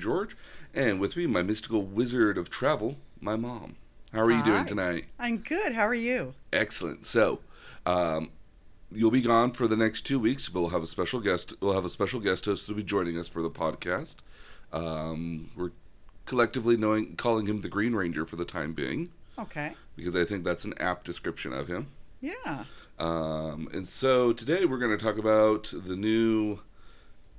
George, and with me, my mystical wizard of travel, my mom. How are you doing tonight? I'm good. How are you? Excellent. So, um, you'll be gone for the next two weeks, but we'll have a special guest. We'll have a special guest host who'll be joining us for the podcast. Um, we're collectively knowing calling him the Green Ranger for the time being Okay. because I think that's an apt description of him. Yeah. Um, and so today we're going to talk about the new,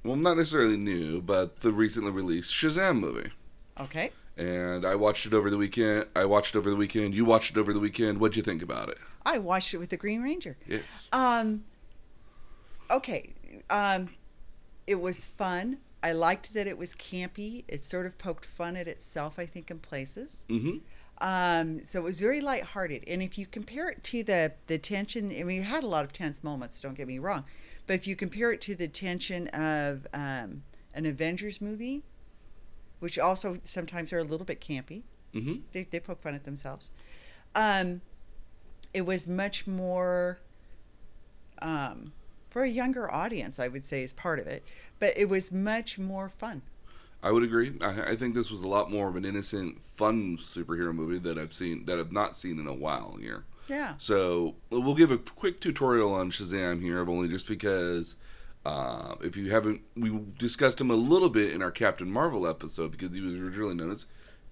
well, not necessarily new, but the recently released Shazam movie. Okay. And I watched it over the weekend. I watched it over the weekend. You watched it over the weekend. What'd you think about it? I watched it with the Green Ranger. Yes. Um. Okay. Um, it was fun. I liked that it was campy. It sort of poked fun at itself, I think, in places. Mm-hmm. Um, so it was very lighthearted. And if you compare it to the the tension, I mean, it had a lot of tense moments. Don't get me wrong, but if you compare it to the tension of um, an Avengers movie, which also sometimes are a little bit campy, Mm-hmm. they, they poke fun at themselves. Um, it was much more um, for a younger audience, I would say, is part of it. But it was much more fun. I would agree. I, I think this was a lot more of an innocent, fun superhero movie that I've seen that I've not seen in a while here. Yeah. So we'll give a quick tutorial on Shazam here, only just because uh, if you haven't, we discussed him a little bit in our Captain Marvel episode because he was originally known as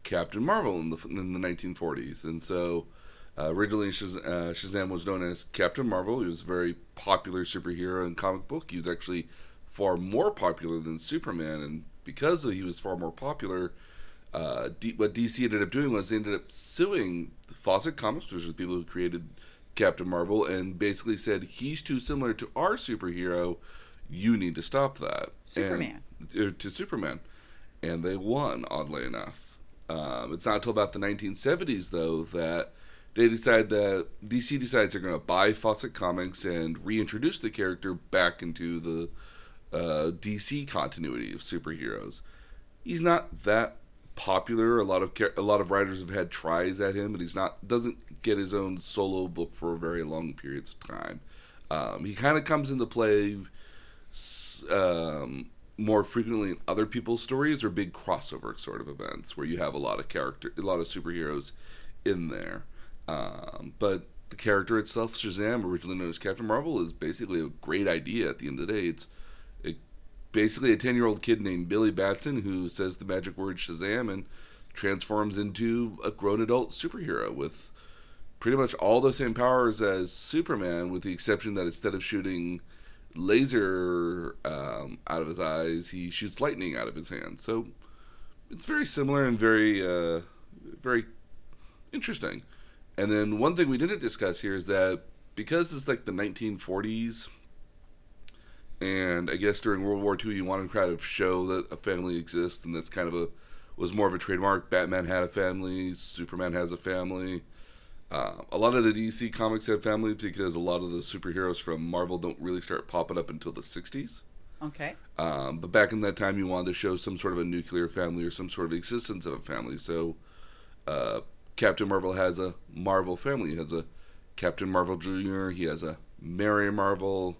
Captain Marvel in the in the 1940s, and so uh, originally uh, Shazam was known as Captain Marvel. He was a very popular superhero in comic book. He was actually far more popular than Superman, and because he was far more popular, uh, D- what DC ended up doing was they ended up suing Fawcett Comics, which is the people who created Captain Marvel, and basically said he's too similar to our superhero. You need to stop that. Superman. And, uh, to Superman, and they won. Oddly enough, um, it's not until about the 1970s though that they decide that DC decides they're going to buy Fawcett Comics and reintroduce the character back into the uh, DC continuity of superheroes. He's not that popular. A lot of a lot of writers have had tries at him, but he's not doesn't get his own solo book for very long periods of time. Um, he kind of comes into play um, more frequently in other people's stories or big crossover sort of events where you have a lot of character, a lot of superheroes in there. Um, but the character itself, Shazam, originally known as Captain Marvel, is basically a great idea. At the end of the day, it's it, basically a ten-year-old kid named Billy Batson who says the magic word Shazam and transforms into a grown adult superhero with pretty much all the same powers as Superman, with the exception that instead of shooting laser um, out of his eyes, he shoots lightning out of his hands. So it's very similar and very, uh, very interesting. And then one thing we didn't discuss here is that because it's like the 1940s, and I guess during World War II, you wanted to kind of show that a family exists, and that's kind of a was more of a trademark. Batman had a family, Superman has a family. Uh, a lot of the DC comics have families because a lot of the superheroes from Marvel don't really start popping up until the 60s. Okay. Um, but back in that time, you wanted to show some sort of a nuclear family or some sort of existence of a family. So uh, Captain Marvel has a Marvel family. He has a Captain Marvel Jr., he has a Mary Marvel.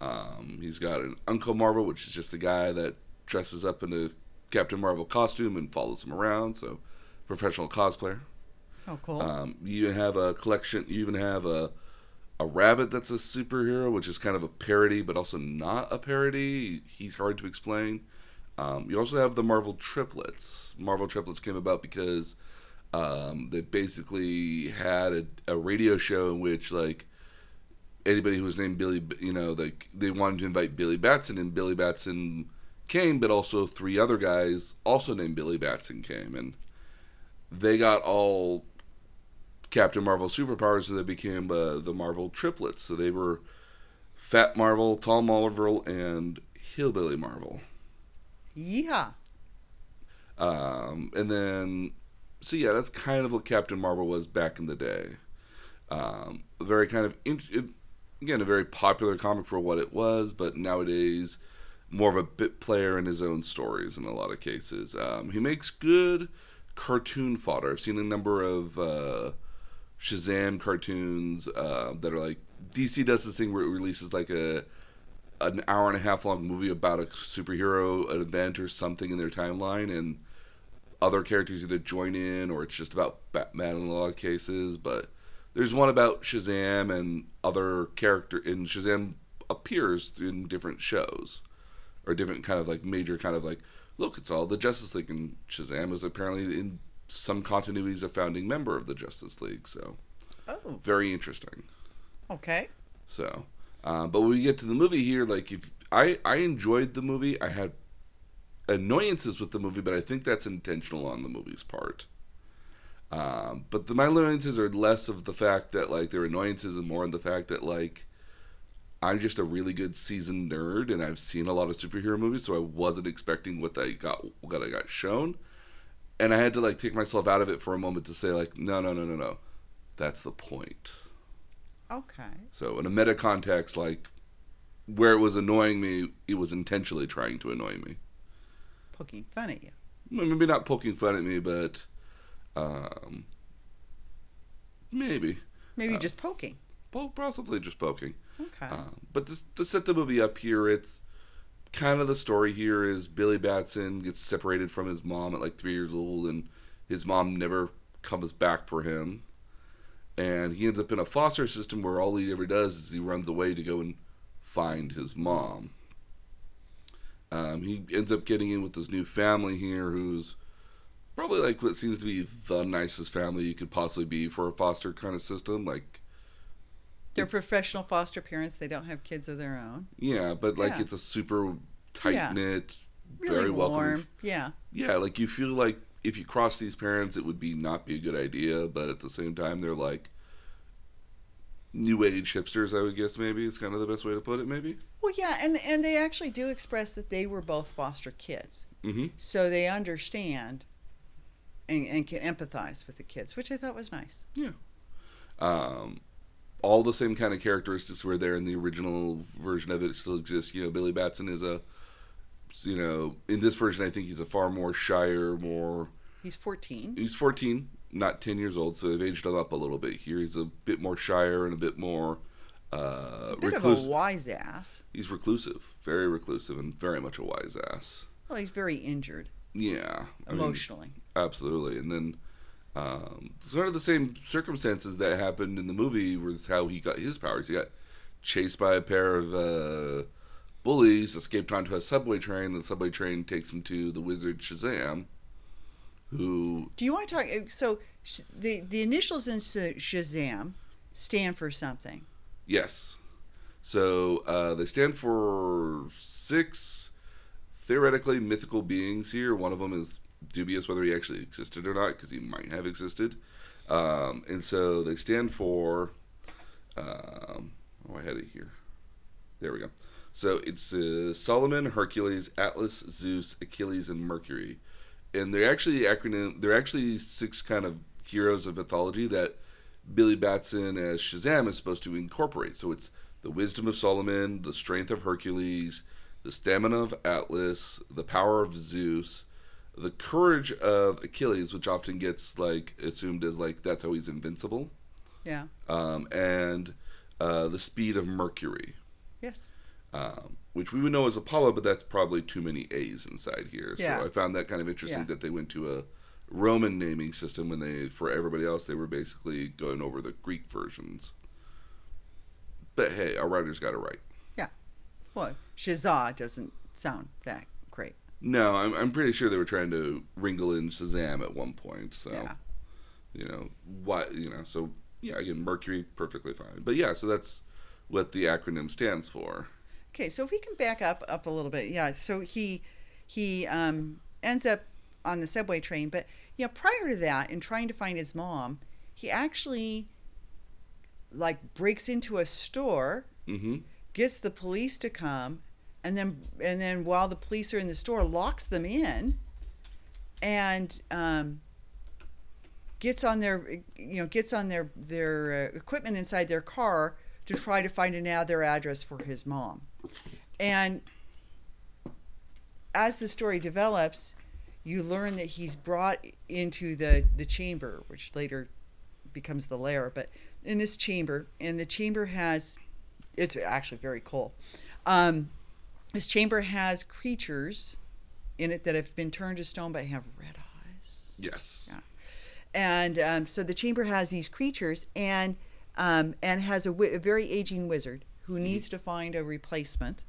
Um, he's got an Uncle Marvel, which is just a guy that dresses up in a Captain Marvel costume and follows him around. So professional cosplayer. Oh, cool. Um, you have a collection. You even have a a rabbit that's a superhero, which is kind of a parody, but also not a parody. He's hard to explain. Um, you also have the Marvel triplets. Marvel triplets came about because um, they basically had a, a radio show in which like anybody who was named Billy, you know, like they wanted to invite Billy Batson, and Billy Batson came, but also three other guys also named Billy Batson came, and they got all Captain Marvel superpowers, so they became uh, the Marvel triplets. So they were Fat Marvel, Tall Marvel, and Hillbilly Marvel. yeah. Um, and then, so yeah, that's kind of what Captain Marvel was back in the day. Um, very kind of, in, again, a very popular comic for what it was, but nowadays, more of a bit player in his own stories in a lot of cases. Um, he makes good cartoon fodder. I've seen a number of uh, Shazam cartoons uh, that are like DC does this thing where it releases like a an hour and a half long movie about a superhero an event or something in their timeline and other characters either join in or it's just about Batman in a lot of cases but there's one about Shazam and other character in Shazam appears in different shows or different kind of like major kind of like look it's all the Justice League and Shazam is apparently in some continuities a founding member of the Justice League so Oh, very interesting okay. so, uh, but when we get to the movie here, like if I I enjoyed the movie, I had annoyances with the movie, but I think that's intentional on the movie's part. Um, but the, my annoyances are less of the fact that like they're annoyances and more on the fact that like I'm just a really good seasoned nerd and I've seen a lot of superhero movies, so I wasn't expecting what I got what I got shown, and I had to like take myself out of it for a moment to say like no no no no no, that's the point. Okay. So in a meta context, like where it was annoying me, it was intentionally trying to annoy me. Poking fun at you. Maybe not poking fun at me, but um, maybe, Maybe Uh, just poking. well, possibly just poking. Okay. Um, but to, to set the movie up here, it's kind of the story here is Billy Batson gets separated from his mom at like three years old, and his mom never comes back for him. And he ends up in a foster system where all he ever does is he runs away to go and find his mom. Um, he ends up getting in with this new family here who's probably like what seems to be the nicest family you could possibly be for a foster kind of system. Like, They're professional foster parents. They don't have kids of their own. Yeah, but like Yeah. it's a super tight knit, Really very warm. Yeah. Yeah, like you feel like if you cross these parents, it would be not be a good idea, but at the same time, they're like new age hipsters. I would guess maybe is kind of the best way to put it. Maybe. Well, yeah, and and they actually do express that they were both foster kids, Mm-hmm. so they understand and, and can empathize with the kids, which I thought was nice. Um, all the same kind of characteristics were there in the original version of it. It still exists. You know, Billy Batson is a, you know, in this version, I think he's a far more shyer, more He's 14. he's 14 not 10 years old so they've aged him up a little bit here he's a bit more shyer and a bit more uh a bit reclus- of a wise ass. he's reclusive very reclusive and very much a wise ass Well, he's very injured yeah I mean, emotionally. Absolutely and then um sort of the same circumstances that happened in the movie was how he got his powers he got chased by a pair of uh bullies escaped onto a subway train the subway train takes him to the wizard shazam who Do you want to talk? uh, So sh- the the initials in Sh- Shazam stand for something. Yes. So uh, they stand for six theoretically mythical beings here. One of them is dubious whether he actually existed or not because he might have existed. Um, and so they stand for. Um, oh, I had it here. There we go. So it's uh, Solomon, Hercules, Atlas, Zeus, Achilles, and Mercury, and they're actually acronym. They're actually six kind of heroes of mythology that Billy Batson as Shazam is supposed to incorporate. So it's the wisdom of Solomon, the strength of Hercules, the stamina of Atlas, the power of Zeus, the courage of Achilles, which often gets like assumed as like that's how he's invincible, Yeah. um, and uh, the speed of Mercury, Yes. um, which we would know as Apollo, but that's probably too many A's inside here. Yeah. So I found that kind of interesting Yeah. that they went to a Roman naming system when they, for everybody else, they were basically going over the Greek versions. But hey, our writers got it right. Yeah. Well, Shazah doesn't sound that. No, I'm, I'm pretty sure they were trying to wrinkle in Shazam at one point. So, Yeah. you know, what, you know, so yeah, again, Mercury, perfectly fine. But yeah, so that's what the acronym stands for. Okay, so if we can back up up a little bit, yeah. So he he um, ends up on the subway train, but you know, prior to that, in trying to find his mom, he actually like breaks into a store, Mm-hmm. gets the police to come, and then and then while the police are in the store, locks them in, and um, gets on their you know gets on their their uh, equipment inside their car to try to find another address for his mom, and as the story develops, you learn that he's brought into the the chamber, which later becomes the lair. But in this chamber, and the chamber has, it's actually very cool. Um, this chamber has creatures in it that have been turned to stone but have red eyes. Yes. Yeah. And um, so the chamber has these creatures and um, and has a, wi- a very aging wizard who needs to find a replacement.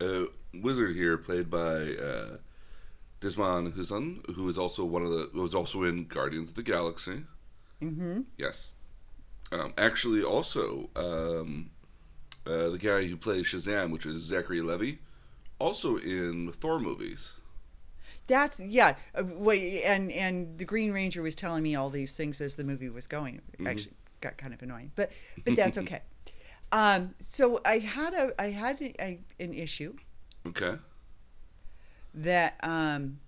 A wizard here, played by uh, Disman Husan, who is also one of the who was also in Guardians of the Galaxy. Mm-hmm. Yes. Um, actually, also um, uh, the guy who plays Shazam, which is Zachary Levi, also in Thor movies. That's yeah. Uh, wait, and and the Green Ranger was telling me all these things as the movie was going. Mhm. Actually, got kind of annoying, but but that's okay. um, so I had a I had a, a, an issue Okay. that um,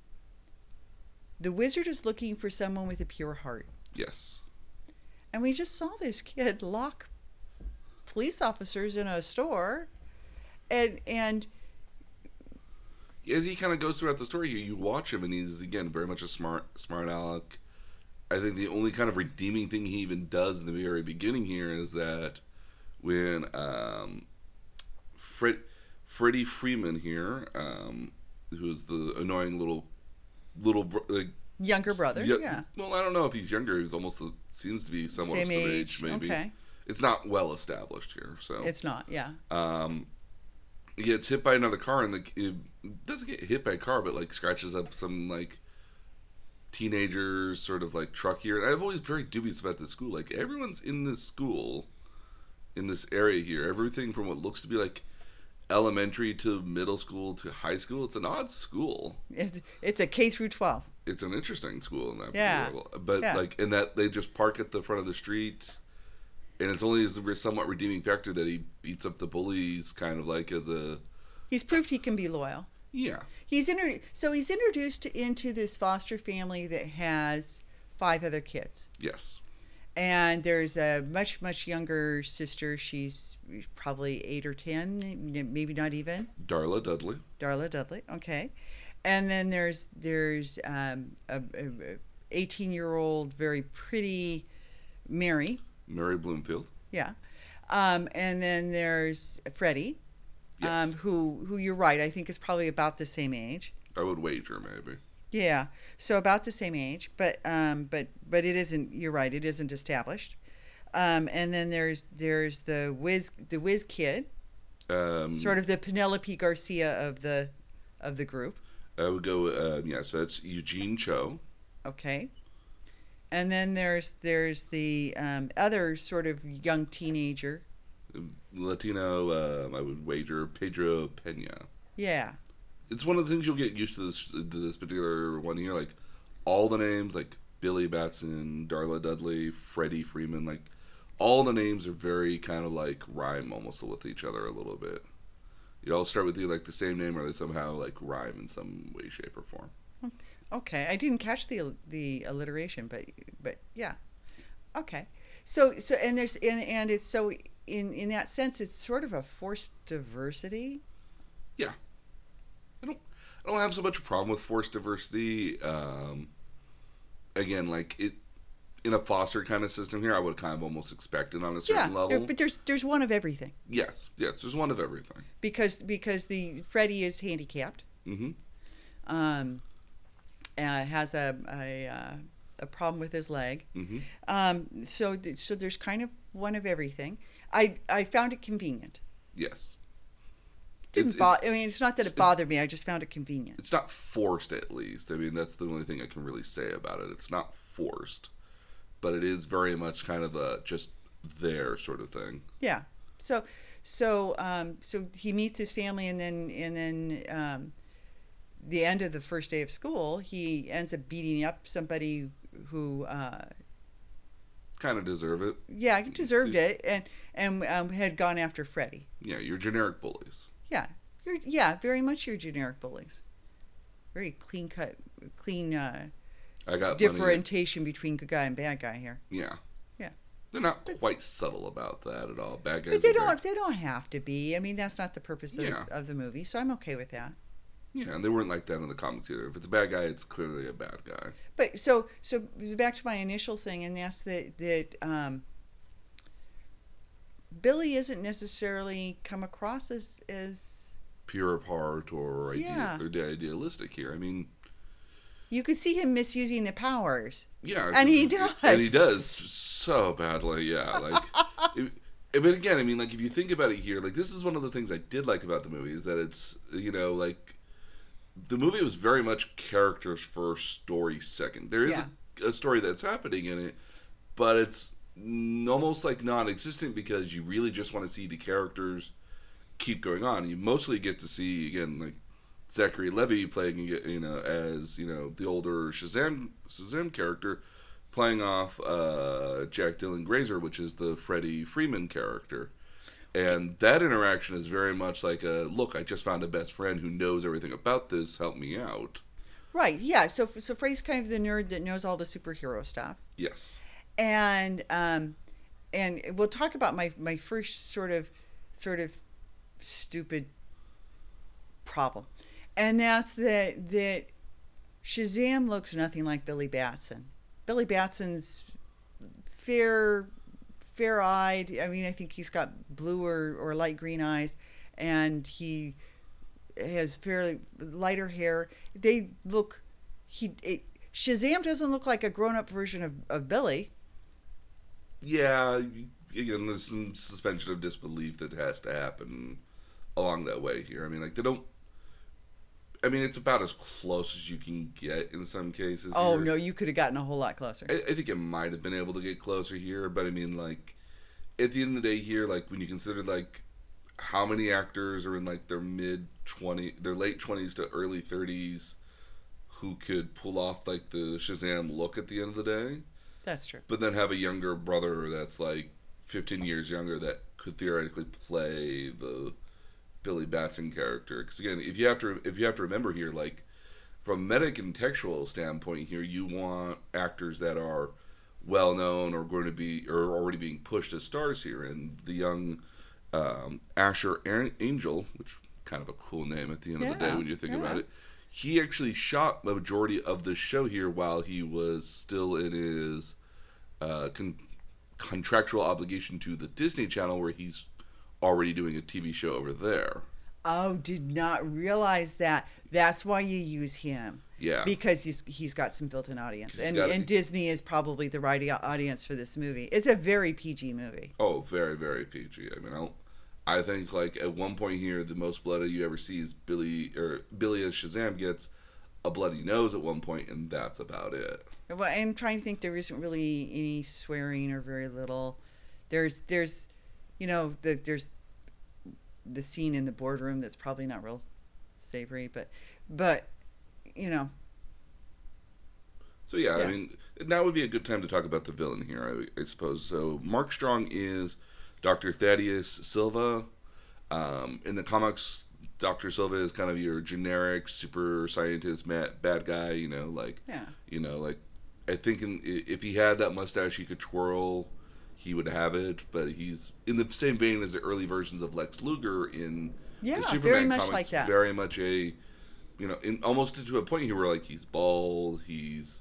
the wizard is looking for someone with a pure heart, Yes. and we just saw this kid lock police officers in a store, and and As he kind of goes throughout the story, here, you watch him, and he's again very much a smart, smart aleck. I think the only kind of redeeming thing he even does in the very beginning here is that when um, Fred, Freddie Freeman here, um, who's the annoying little, little like younger brother, Yeah, yeah, Well, I don't know if he's younger. He's almost the, seems to be somewhat same of age, age, maybe. okay, It's not well established here, so it's not, yeah, um, he gets hit by another car, and the doesn't get hit by a car, but like scratches up some like teenagers, sort of like truck here. And I've always very dubious about this school. Like everyone's in this school, in this area here. Everything from what looks to be like elementary to middle school to high school. It's an odd school. it's it's a K through twelve. It's an interesting school in that Yeah. level. But Yeah. like in that they just park at the front of the street. And it's only as a somewhat redeeming factor that he beats up the bullies, kind of like as a He's proved he can be loyal. Yeah, He's inter- so he's introduced into this foster family that has five other kids. yes, And there's a much, much younger sister. She's probably eight or 10, maybe not even. Darla Dudley. Darla Dudley. Okay. And then there's there's um, a 18 year old, very pretty Mary. Mary Bromfield. Yeah. Um, and then there's Freddie, Yes, um, who, who you're right, I think is probably about the same age. I would wager maybe. Yeah, so about the same age, but um, but but it isn't. You're right. It isn't established. Um, and then there's there's the whiz the whiz kid, Um, sort of the Penelope Garcia of the of the group. I would go. Uh, yeah, so that's Eugene Choi. Okay. And then there's there's the um, other sort of young teenager. Latino. Um, I would wager Pedro Pena. Yeah, It's one of the things you'll get used to this to this particular one here. Like all the names, like Billy Batson, Darla Dudley, Freddie Freeman, like all the names are very kind of like rhyme almost with each other a little bit. You all start with the, like the same name, or they somehow like rhyme in some way, shape, or form. Okay, I didn't catch the the alliteration, but but yeah, okay. So so and there's and and it's so in in that sense it's sort of a forced diversity. Yeah. I don't I don't have so much a problem with forced diversity. Um, again, like it in a foster kind of system here, I would kind of almost expect it on a Yeah, certain there, level. but there's there's one of everything yes, yes, there's one of everything. because because the Freddie is handicapped, Mm-hmm. um, uh, has a a uh, a problem with his leg. hmm Um, so th- so there's kind of one of everything. I I found it convenient. Yes. Didn't It's- bo- I mean, it's not that it bothered me. I just found it convenient. It's not forced, at least. I mean, that's the only thing I can really say about it. It's not forced, but it is very much kind of a just there sort of thing. Yeah. So so um, so he meets his family, and then and then um, the end of the first day of school, he ends up beating up somebody who uh, Kind of deserve it. yeah deserved it, and and um, had gone after Freddie. Yeah, you're generic bullies. Yeah, you're yeah very much your generic bullies. Very clean cut, clean uh, I got differentiation between good guy and bad guy here. Yeah. Yeah. They're not quite subtle about that at all. Bad guys. But they don't. They don't have to be. I mean, that's not the purpose of, Yeah. of the movie. So I'm okay with that. Yeah, and they weren't like that in the comics either. If it's a bad guy, it's clearly a bad guy. But so so back to my initial thing, and that's that that um, Billy isn't necessarily come across as as Pure of heart or, idea, or idealistic here. I mean, you could see him misusing the powers. yeah, And he does, and he does. does so badly. Yeah, like, it, but again, I mean, like if you think about it here, like this is one of the things I did like about the movie is that it's you know like the movie was very much characters first, story second. There is Yeah. a, a story that's happening in it, but it's almost like non-existent because you really just want to see the characters keep going on. You mostly get to see again like Zachary Levi playing you know as you know the older Shazam Shazam character playing off uh, Jack Dylan Grazer, which is the Freddie Freeman character. And that interaction is very much like a look. I just found a best friend who knows everything about this. Help me out. Right. Yeah. So so Freddy's kind of the nerd that knows all the superhero stuff. Yes. and um, and we'll talk about my my first sort of sort of stupid problem, and that's that that Shazam looks nothing like Billy Batson. Billy Batson's fair fair eyed. I mean, I think he's got blue or, or light green eyes, and he has fairly lighter hair. They look he it, Shazam doesn't look like a grown up version of, of Billy. Yeah. Again, there's some suspension of disbelief that has to happen along that way here. I mean, like they don't. I mean, it's about as close as you can get in some cases. Oh here. no, you could have gotten a whole lot closer. I, I think it might have been able to get closer here, but I mean, like, at the end of the day, here, like, when you consider like how many actors are in like their mid twenty, their late twenties to early thirties, who could pull off like the Shazam look at the end of the day, That's true. but then have a younger brother that's like fifteen years younger that could theoretically play the Billy Batson character. Because again, if you have to, if you have to remember here, like from a meta-contextual standpoint here, you want actors that are well known or going to be or already being pushed as stars here. And the young um, Asher An- Angel, which kind of a cool name at the end of the day when you think yeah. about it, he actually shot the majority of the show here while he was still in his uh, con- contractual obligation to the Disney Channel, where he's already doing a TV show over there. Oh, did not realize that. That's why you use him Yeah. because he's he's got some built-in audience, and got- and Disney is probably the right audience for this movie. It's a very PG movie. Oh, very, very PG. I mean, I, I think like at one point here, the most bloody you ever see is Billy or Billy as Shazam gets a bloody nose at one point, and that's about it. Well, I'm trying to think. There isn't really any swearing or very little. There's there's, you know, the, there's the scene in the boardroom that's probably not real savory, but but you know, So yeah, Yeah. I mean, now would be a good time to talk about the villain here, I, I suppose. So Mark Strong is Doctor Thaddeus Silva. Um, in the comics, Doctor Silva is kind of your generic super scientist, mad, bad guy. You know, like yeah. you know, like I think in, if he had that mustache he could twirl, he would have it. But he's in the same vein as the early versions of Lex Luthor in Yeah, the Superman very much comics, like that. Very much a, you know, in almost to a point here where like he's bald, he's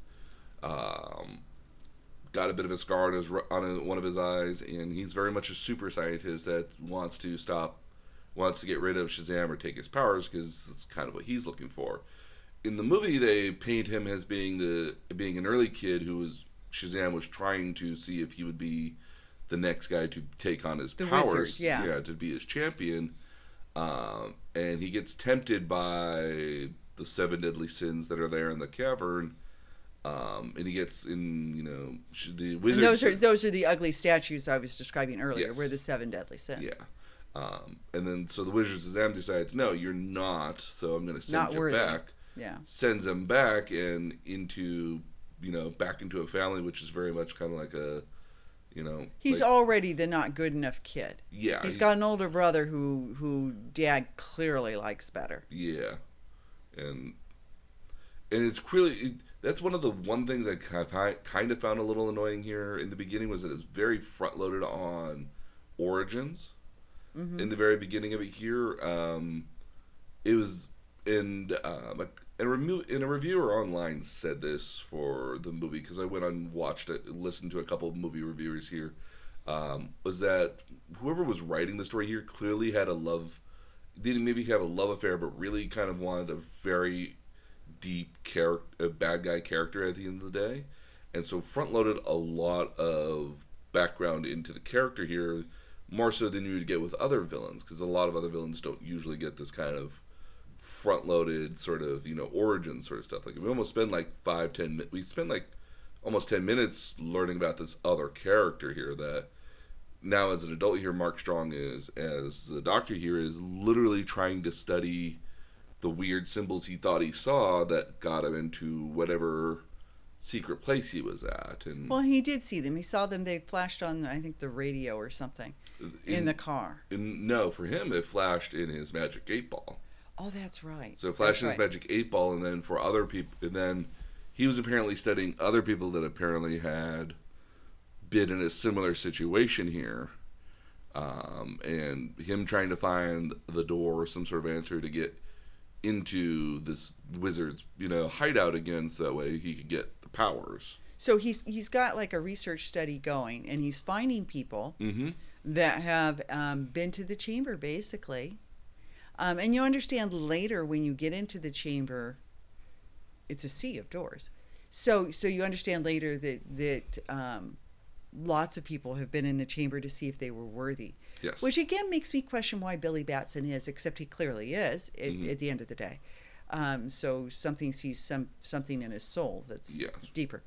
um, got a bit of a scar on his on a, one of his eyes, and he's very much a super scientist that wants to stop, wants to get rid of Shazam or take his powers because that's kind of what he's looking for. In the movie, they paint him as being the being an early kid who was Shazam was trying to see if he would be the next guy to take on his The powers, wizard, yeah. yeah, to be his champion. Um, and he gets tempted by the seven deadly sins that are there in the cavern. Um, and he gets in, you know, the wizard. those are those are the ugly statues I was describing earlier. Yes. Were the seven deadly sins. yeah. Um, and then so the wizard Shazam decides, no, you're not. So I'm going to send Not you worthy. back. Yeah. Sends him back and into, you know, back into a family, which is very much kind of like a, you know, He's like- already the not good enough kid. yeah, He's got an older brother who who dad clearly likes better. Yeah, and and it's really it, that's one of the one things I kind of, found a little annoying here in the beginning was that it's very front loaded on origins hmm in the very beginning of it here. Um, it was and um, a, a remo- and a reviewer online said this for the movie because I went and watched it, listened to a couple of movie reviewers here. Um, was that whoever was writing the story here clearly had a love, didn't maybe have a love affair, but really kind of wanted a very deep character, a bad guy character at the end of the day, and so front loaded a lot of background into the character here, more so than you would get with other villains, because a lot of other villains don't usually get this kind of front loaded sort of you know origin sort of stuff. Like we almost spend like five ten mi- we spend like almost ten minutes learning about this other character here that now as an adult here Mark Strong is as the doctor here is literally trying to study the weird symbols he thought he saw that got him into whatever secret place he was at and Well, he did see them. He saw them. They flashed on, I think, the radio or something uh, in, the car. in- no for him it flashed in his magic eight ball Oh, that's right. So Flash That's and his right. magic eight ball, and then for other people, and then he was apparently studying other people that apparently had been in a similar situation here, um, and him trying to find the door some sort of answer to get into this wizard's, you know, hideout again, so that way he could get the powers. So he's he's got like a research study going, and he's finding people Mm-hmm. that have um, been to the chamber, basically. Um, and you understand later when you get into the chamber, it's a sea of doors. So so you understand later that that um, lots of people have been in the chamber to see if they were worthy. Yes. Which again makes me question why Billy Batson is, except he clearly is at, Mhm. at the end of the day. Um, so something sees some something in his soul that's Yes. deeper.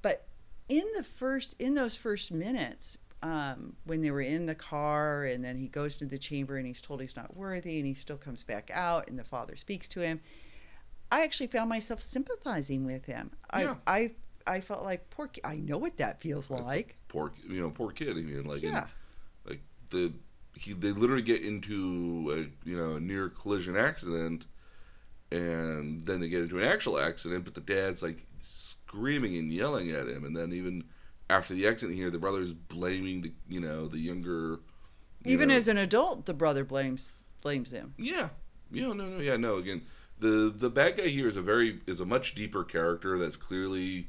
But in the first in those first minutes, um, when they were in the car, and then he goes to the chamber and he's told he's not worthy, and he still comes back out, and the father speaks to him. I actually found myself sympathizing with him. Yeah. I I I felt like poor. ki- I know what that feels That's like. poor, you know, poor kid. I mean, like, in- Yeah. like the he they literally get into a you know a near collision accident and then they get into an actual accident but the dad's like screaming and yelling at him and then even after the accident here the brother's blaming the you know the younger you Even know- as an adult, the brother blames blames him. yeah yeah no no yeah no again the the bad guy here is a very is a much deeper character that's clearly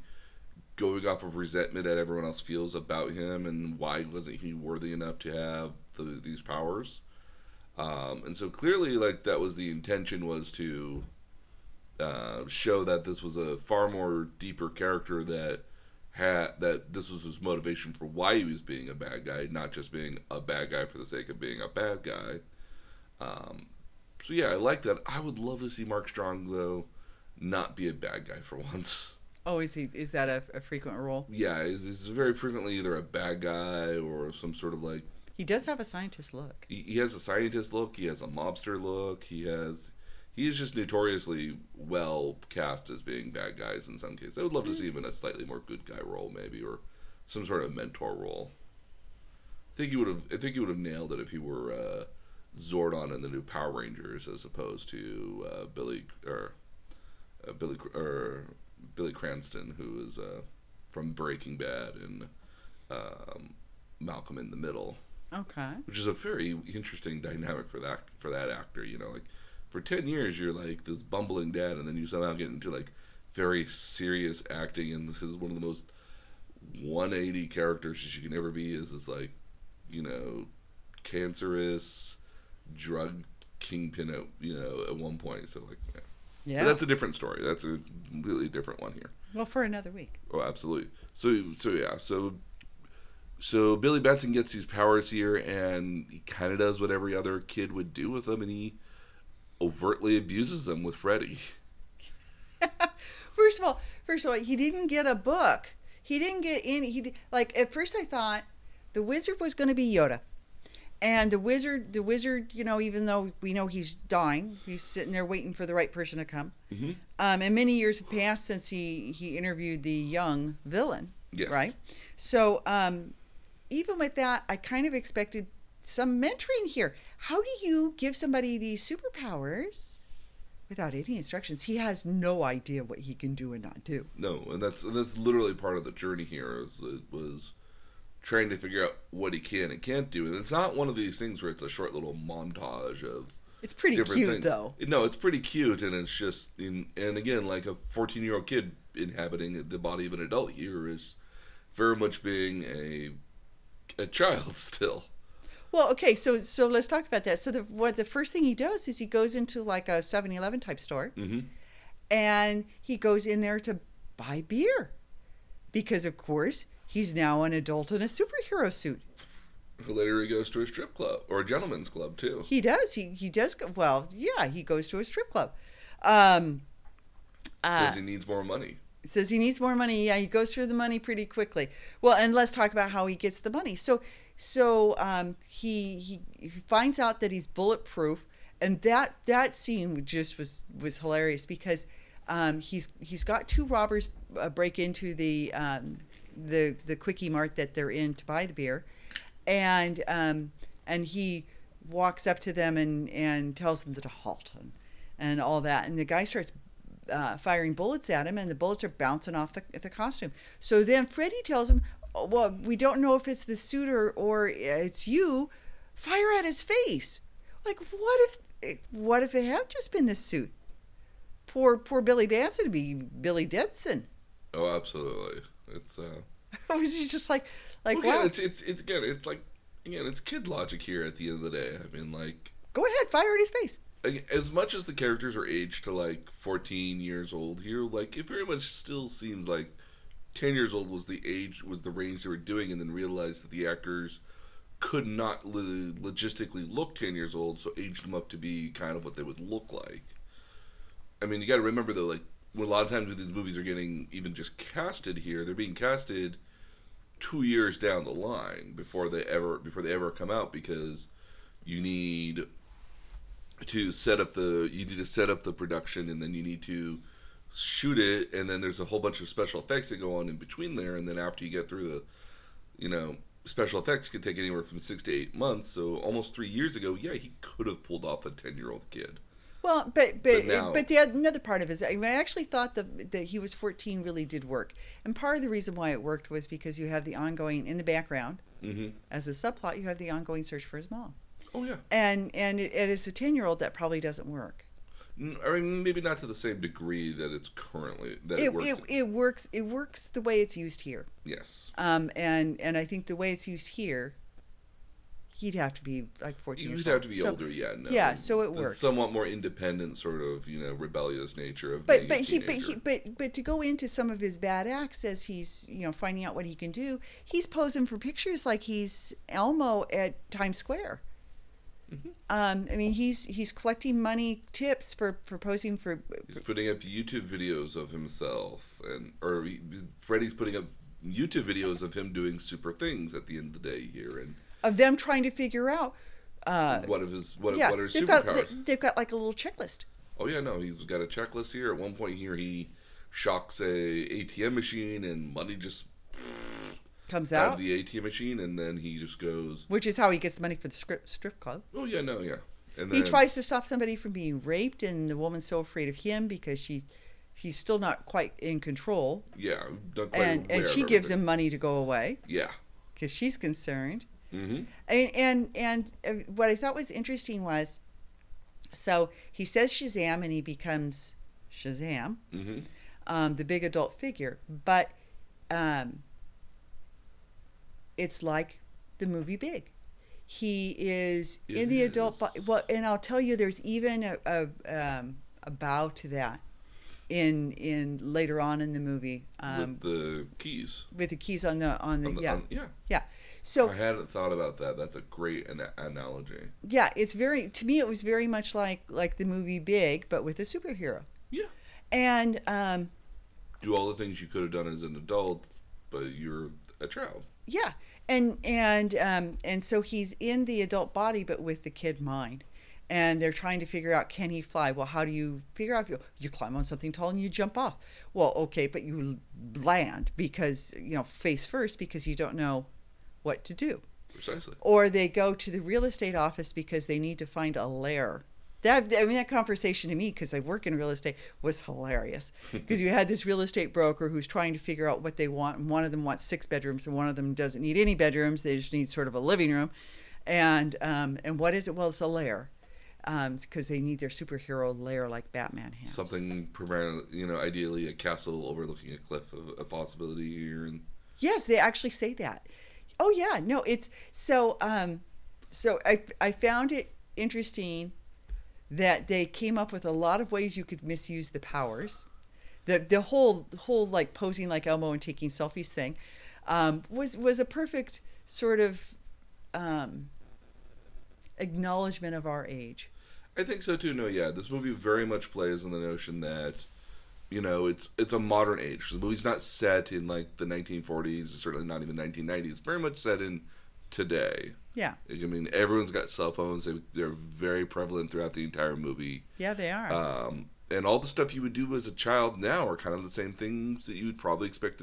going off of resentment that everyone else feels about him and why wasn't he worthy enough to have the, these powers um, and so clearly like that was the intention was to uh, show that this was a far more deeper character that had that this was his motivation for why he was being a bad guy not just being a bad guy for the sake of being a bad guy um, so yeah, I like that. I would love to see Mark Strong though not be a bad guy for once. Oh, is he? Is that a, a frequent role? Yeah, he's he's very frequently either a bad guy or some sort of like He does have a scientist look. he, he has a scientist look, he has a mobster look, he has he is just notoriously well cast as being bad guys in some cases. I would love to see him in a slightly more good guy role maybe or some sort of mentor role. I think he would have I think he would have nailed it if he were uh, Zordon in the new Power Rangers as opposed to uh, Billy or uh, Billy or Billy Cranston who is uh, from Breaking Bad and um, Malcolm in the Middle Okay. which is a very interesting dynamic for that for that actor. You know, like for ten years you're like this bumbling dad, and then you somehow get into like very serious acting, and this is one of the most 180 characters that you can ever be. Is this like, you know, cancerous drug kingpin at you know at one point. So like, yeah. Yeah. But that's a different story. That's a completely different one here. well, for another week. Oh, absolutely. So, so yeah, so, so Billy Batson gets these powers here, and he kind of does what every other kid would do with them, and he overtly abuses them with Freddy. First of all, first of all, he didn't get a book. He didn't get any. He like at first I thought the wizard was going to be Yoda, and the wizard, the wizard, you know, even though we know he's dying, he's sitting there waiting for the right person to come. Mm-hmm. Um, and many years have passed since he he interviewed the young villain. Yes. Right. So um, even with that, I kind of expected some mentoring here. How do you give somebody these superpowers without any instructions? He has no idea what he can do and not do. No, and that's that's literally part of the journey here. is- It was trying to figure out what he can and can't do, and it's not one of these things where it's a short little montage of It's pretty cute things. though. No, it's pretty cute, and it's just in and again like a fourteen year old kid inhabiting the body of an adult here is very much being a a child still. Well, okay, so so let's talk about that. So the what the first thing he does is he goes into like a 7-Eleven type store hmm and he goes in there to buy beer. Because of course, he's now an adult in a superhero suit. Later, he goes to a strip club or a gentleman's club too. He does. He he does go well, yeah, he goes to a strip club. Um uh, Says he needs more money. says he needs more money. Yeah, he goes through the money pretty quickly. Well, and let's talk about how he gets the money. So, so um, he, he he finds out that he's bulletproof, and that that scene just was was hilarious because um, he's he's got two robbers uh, break into the um, the the quickie mart that they're in to buy the beer, and um, and he walks up to them and and tells them to halt and and all that, and the guy starts uh, firing bullets at him, and the bullets are bouncing off the, the costume. So then Freddy tells him, "Oh, "Well, we don't know if it's the suit or, or it's you. Fire at his face. Like, what if what if it had just been the suit? Poor poor Billy Banson to be Billy Denson. Oh, absolutely. It's uh. was he just like like well, again, wow? it's it's it's again, it's like again, it's kid logic here. At the end of the day, I mean, like Go ahead, fire at his face. as much as the characters are aged to like 14 years old here, like it very much still seems like 10 years old was the age was the range they were doing, and then realized that the actors could not lo- logistically look 10 years old, so aged them up to be kind of what they would look like. I mean, you got to remember though, like when a lot of times these movies are getting even just casted here, they're being casted two years down the line before they ever before they ever come out because you need to set up the you need to set up the production and then you need to shoot it and then there's a whole bunch of special effects that go on in between there and then after you get through the you know special effects can take anywhere from six to eight months so almost three years ago yeah he could have pulled off a 10 year old kid Well, but but But but, the another part of it is I, mean, I actually thought that that he was 14 really did work, and part of the reason why it worked was because you have the ongoing in the background mm-hmm. as a subplot. You have the ongoing search for his mom, oh yeah and and it, it is a 10 year old that probably doesn't work. I mean maybe not to the same degree that it's currently that it, It, works it, it works it works the way it's used here, yes. Um, and and I think the way it's used here, he'd have to be like 14 you'd years have old. to be So- older yeah no. yeah, so it The works. somewhat more independent sort of you know rebellious nature of but but he but he but but to go into some of his bad acts as he's you know finding out what he can do he's posing for pictures like he's elmo at times square Mhm. um i mean he's he's collecting money tips for for posing for He's putting up YouTube videos of himself, and or he, Freddy's putting up YouTube videos of him doing super things at the end of the day here, and of them trying to figure out uh what of his what, yeah what are his they've got superpowers? they, they've got like a little checklist oh yeah, no, he's got a checklist here. At one point here, he shocks a ATM machine, and money just comes out out of the ATM machine, and then he just goes, which is how he gets the money for the strip strip club oh yeah, no, yeah, and he tries to stop somebody from being raped and the woman's so afraid of him because she's he's still not quite in control yeah, not quite and and she gives him money to go away yeah, because she's concerned. mm-hmm. And, and and uh, what I thought was interesting was, so he says Shazam and he becomes Shazam, Mm-hmm. um, the big adult figure. But um, it's like the movie Big. He is It in the adult. Bo- is. well, and I'll tell you, there's even a a, um, a bow to that in in later on in the movie um, with the keys. with the keys on the on the, on the- yeah on- yeah. yeah. So I hadn't thought about that. That's a great an- analogy. yeah, it's very to me it was very much like like the movie Big, but with a superhero. Yeah. And um, Do all the things you could have done as an adult, but you're a child. Yeah, and and um, and so he's in the adult body, but with the kid mind. And they're trying to figure out can he fly? Well, how do you figure out? You, you climb on something tall and you jump off. Well, okay, but you land because you know face first because you don't know what to do. Precisely. or they go to the real estate office because they need to find a lair. That I mean, that conversation to me, because I work in real estate, was hilarious. Because you had this real estate broker who's trying to figure out what they want, and one of them wants six bedrooms, and one of them doesn't need any bedrooms. They just need sort of a living room, and um, and what is it? Well, it's a lair. because they need their superhero lair like Batman has. Something primarily, you know, ideally a castle overlooking a cliff, a, a possibility here, and Yes, they actually say that. Oh yeah, no, it's so. Um, so I I found it interesting that they came up with a lot of ways you could misuse the powers. The the whole whole like posing like Elmo and taking selfies thing um, was was a perfect sort of um, acknowledgement of our age. I think so too. No, yeah, this movie very much plays on the notion that you know it's it's a modern age. The movie's not set in like the 1940s, certainly not even 1990s. It's very much set in today. Yeah, I mean, everyone's got cell phones. They, they're very prevalent throughout the entire movie. yeah, they are. Um, and all the stuff you would do as a child now are kind of the same things that you would probably expect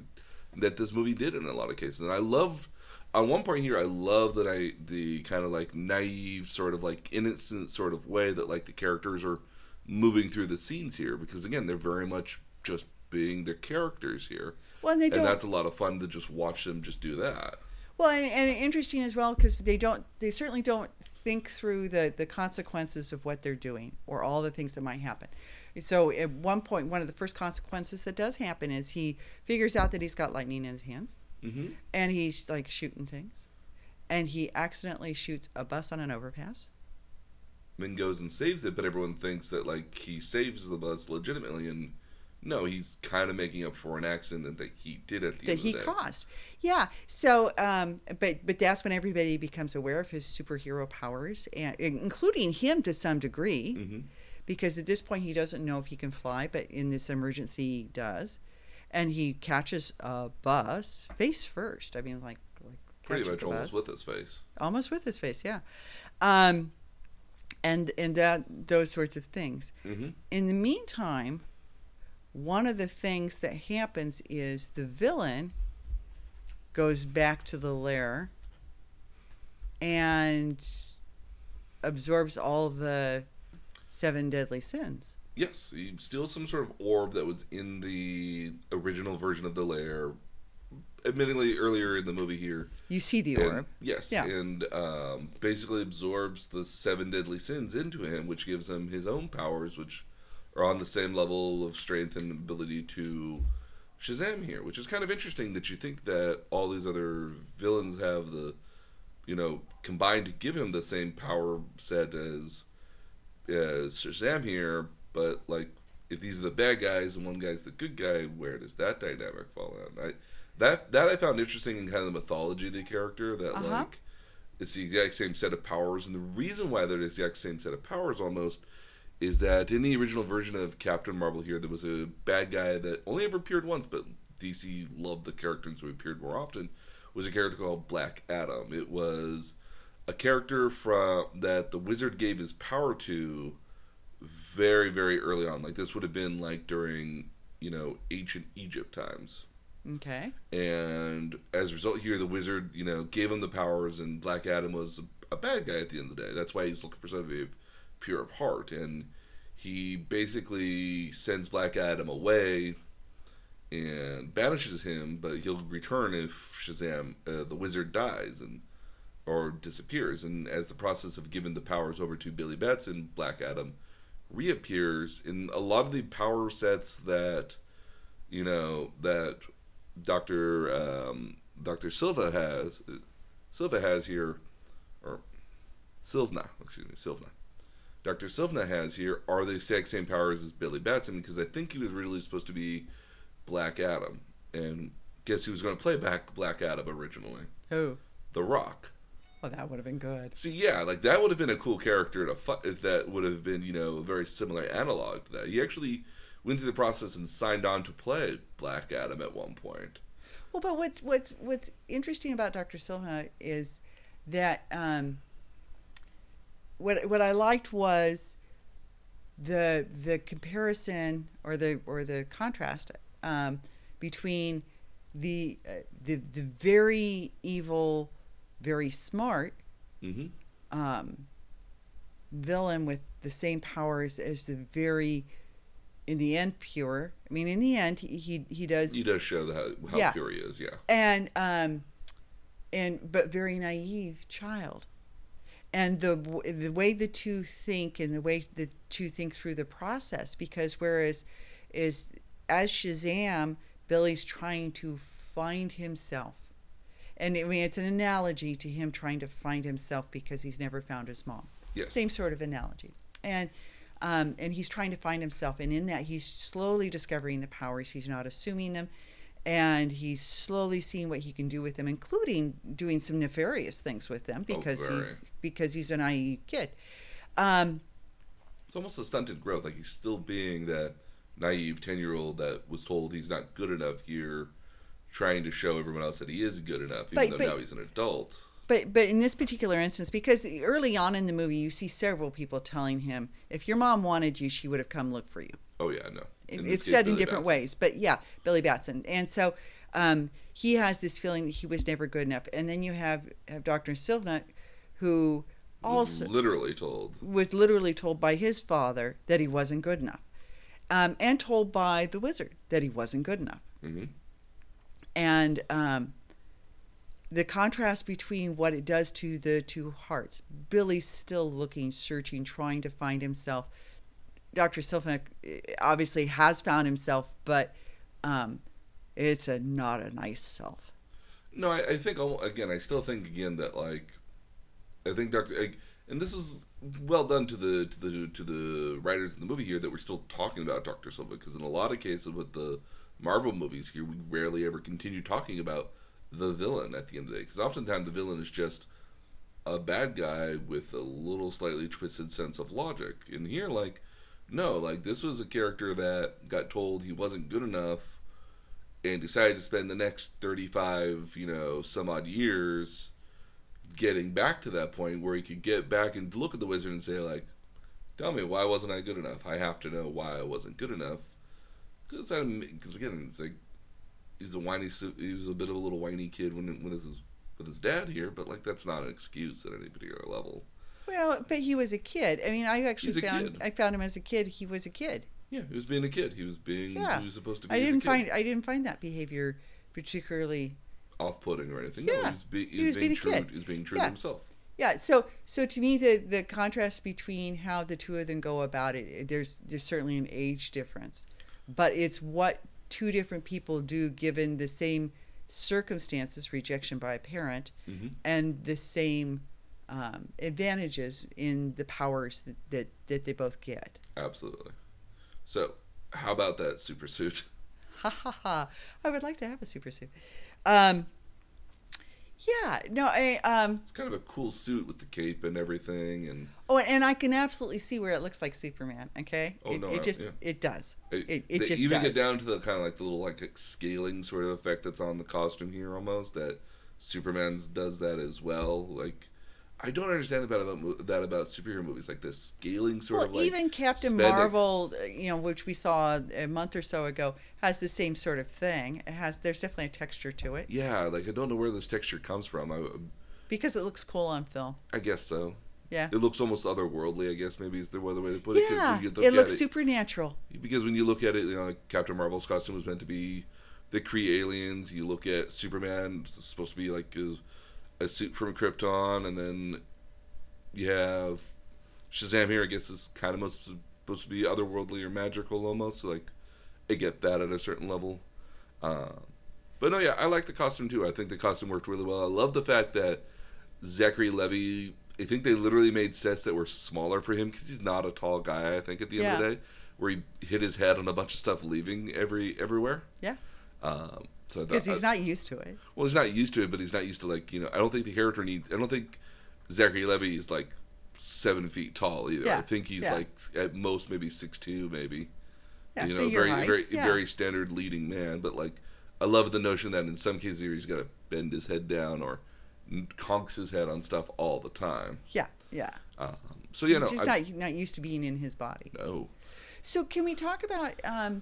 that this movie did in a lot of cases. And I love, on one point here, I love that I the kind of like naive, sort of like innocent sort of way that like the characters are moving through the scenes here because again they're very much just being their characters here, well, and and that's a lot of fun to just watch them just do that. Well, and, and interesting as well because they don't, they certainly don't think through the the consequences of what they're doing or all the things that might happen. So at one point, one of the first consequences that does happen is he figures out that he's got lightning in his hands, hmm and he's like shooting things, and he accidentally shoots a bus on an overpass. Then goes and saves it, but everyone thinks that like he saves the bus legitimately, and no, he's kind of making up for an accident that he did at the that end he of the day. caused. Yeah. So, um, but but that's when everybody becomes aware of his superhero powers, and including him to some degree, hmm because at this point he doesn't know if he can fly, but in this emergency he does, and he catches a bus face first. I mean, like like Pretty much almost bus. with his face. almost with his face, yeah. Um, and and that those sorts of things. hmm In the meantime, one of the things that happens is the villain goes back to the lair and absorbs all the seven deadly sins. Yes, he steals some sort of orb that was in the original version of the lair. Admittingly, earlier in the movie here. You see the And- orb. yes, Yeah. and um, basically absorbs the seven deadly sins into him, which gives him his own powers, which are on the same level of strength and ability to Shazam here, which is kind of interesting that you think that all these other villains have the, you know, combined to give him the same power set as as Shazam here, but like if these are the bad guys and one guy's the good guy, where does that dynamic fall out? I that that I found interesting in kind of the mythology of the character that Uh-huh. like it's the exact same set of powers, and the reason why they're the exact same set of powers almost is that in the original version of Captain Marvel here, there was a bad guy that only ever appeared once, but DC loved the character and so he appeared more often. Was a character called Black Adam. It was a character from that the wizard gave his power to very very early on. Like this would have been like during you know ancient Egypt times. Okay. And as a result, here the wizard, you know, gave him the powers, and Black Adam was a, bad guy at the end of the day. That's why he's looking for somebody pure of heart, and he basically sends Black Adam away and banishes him. But he'll return if Shazam, uh, the wizard, dies and or disappears. And as the process of giving the powers over to Billy Batson, Black Adam reappears in a lot of the power sets that you know that Doctor um, Doctor Silva has Silva has here, or Sivana, excuse me, Sivana. Doctor Sivana has here are the exact same powers as Billy Batson because I think he was originally supposed to be Black Adam, and guess who was going to play back Black Adam originally? Oh. The Rock. Well, that would have been good. See, yeah, like that would have been a cool character to fu- that would have been, you know, a very similar analog to that. He actually went through the process and signed on to play Black Adam at one point. Well, but what's what's what's interesting about Dr. Silva is that um, what what I liked was the the comparison or the or the contrast um, between the uh, the the very evil, very smart hmm um, villain with the same powers as the very in the end pure. I mean, in the end, he he, he does He does show the, how, how Yeah. pure he is, yeah. and um and but very naive child and the the way the two think and the way the two think through the process because whereas is as Shazam Billy's trying to find himself. And I mean it's an analogy to him trying to find himself because he's never found his mom. Yes. same sort of analogy. And um, and he's trying to find himself and in that he's slowly discovering the powers. He's not assuming them and he's slowly seeing what he can do with them including doing some nefarious things with them Oh, because very. he's because he's an naive kid um, It's almost a stunted growth. Like he's still being that naive ten year old that was told he's not good enough here, trying to show everyone else that he is good enough, even But- though but- now he's an adult. But but in this particular instance, because early on in the movie, you see several people telling him, "If your mom wanted you, she would have come look for you." Oh yeah, no. In it's said in different Batson. ways, but yeah, Billy Batson, and so um, he has this feeling that he was never good enough. And then you have have Doctor Sivana, who Was also literally told. was literally told by his father that he wasn't good enough, um, and told by the wizard that he wasn't good enough. hmm and um, the contrast between what it does to the two hearts. Billy's still looking, searching, trying to find himself. Dr. Sivana obviously has found himself, but um, it's a not a nice self. No, I, I think again. I still think again that like, I think Doctor, like, and this is well done to the to the to the writers in the movie here that we're still talking about Doctor Silva because in a lot of cases with the Marvel movies here, we rarely ever continue talking about the villain at the end of the day because oftentimes the villain is just a bad guy with a little slightly twisted sense of logic. And here, like, no, like this was a character that got told he wasn't good enough and decided to spend the next 35, you know, some odd years getting back to that point where he could get back and look at the wizard and say, like, tell me, why wasn't I good enough? I have to know why I wasn't good enough. Because, because again, it's like, he's a whiny, he was a bit of a little whiny kid when, when his, with his dad here, but, like, that's not an excuse at any particular level. Well, but he was a kid. I mean, I actually found kid. I found him as a kid. He was a kid. Yeah, he was being a kid. He was being, Yeah. he was supposed to be I didn't kid. find I didn't find that behavior particularly off-putting or anything. No, Yeah. he was, be, he He was being, being a true. kid. He was being true Yeah. to himself. Yeah, so so to me the the contrast between how the two of them go about it there's there's certainly an age difference. But it's what two different people do given the same circumstances, rejection by a parent, hmm and the same um, advantages in the powers that, that, that they both get. Absolutely. So, how about that super suit? Ha ha ha! I would like to have a super suit. Um, yeah, no, I um, It's kind of a cool suit with the cape and everything, and oh, and I can absolutely see where it looks like Superman. Okay, Oh, it, no, it I- just yeah. it does. it, It, it just even does. get down to the kind of like the little like scaling sort of effect that's on the costume here almost. That Superman's does that as well. Like, I don't understand about about that about superhero movies, like the scaling sort well, of like even Captain spandex- Marvel, you know, which we saw a month or so ago, has the same sort of thing. It has there's definitely a texture to it Yeah, like I don't know where this texture comes from. I, because it looks cool on film. I guess so. Yeah. It looks almost otherworldly. I guess maybe is the other way to put it. Yeah, look it looks supernatural. because when you look at it, you know, like Captain Marvel's costume was meant to be the Kree aliens. You look at Superman, it's supposed to be like a, a suit from Krypton, and then you have Shazam here. I guess is kind of most supposed to be otherworldly or magical almost. So like, I get that at a certain level. Um, but no, yeah, I like the costume too. I think the costume worked really well. I love the fact that Zachary Levi. I think they literally made sets that were smaller for him because he's not a tall guy. I think at the end of the day, where he hit his head on a bunch of stuff leaving every everywhere. Yeah. Um, so Because he's not used to it. well, he's not used to it, but he's not used to like you know. I don't think the character needs. I don't think Zachary Levi is like seven feet tall either. Yeah. I think he's yeah. like at most maybe six two, maybe. Yeah, you so know, you're very right. very yeah. very standard leading man. But like, I love the notion that in some cases he's got to bend his head down or conks his head on stuff all the time. yeah, yeah. Um, so you know, He's just not not used to being in his body. no, So can we talk about um,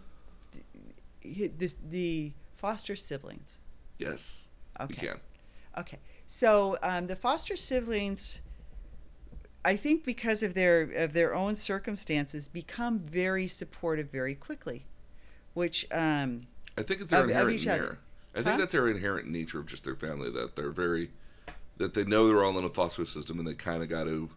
th- this, the foster siblings? yes, we Okay. can. Okay. So um, the foster siblings, I think, because of their of their own circumstances, become very supportive very quickly, which um, I think it's their Of- of inherent other. nature. I think Huh? that's their inherent nature of just their family that they're very that they know they're all in a foster system and they kind of got to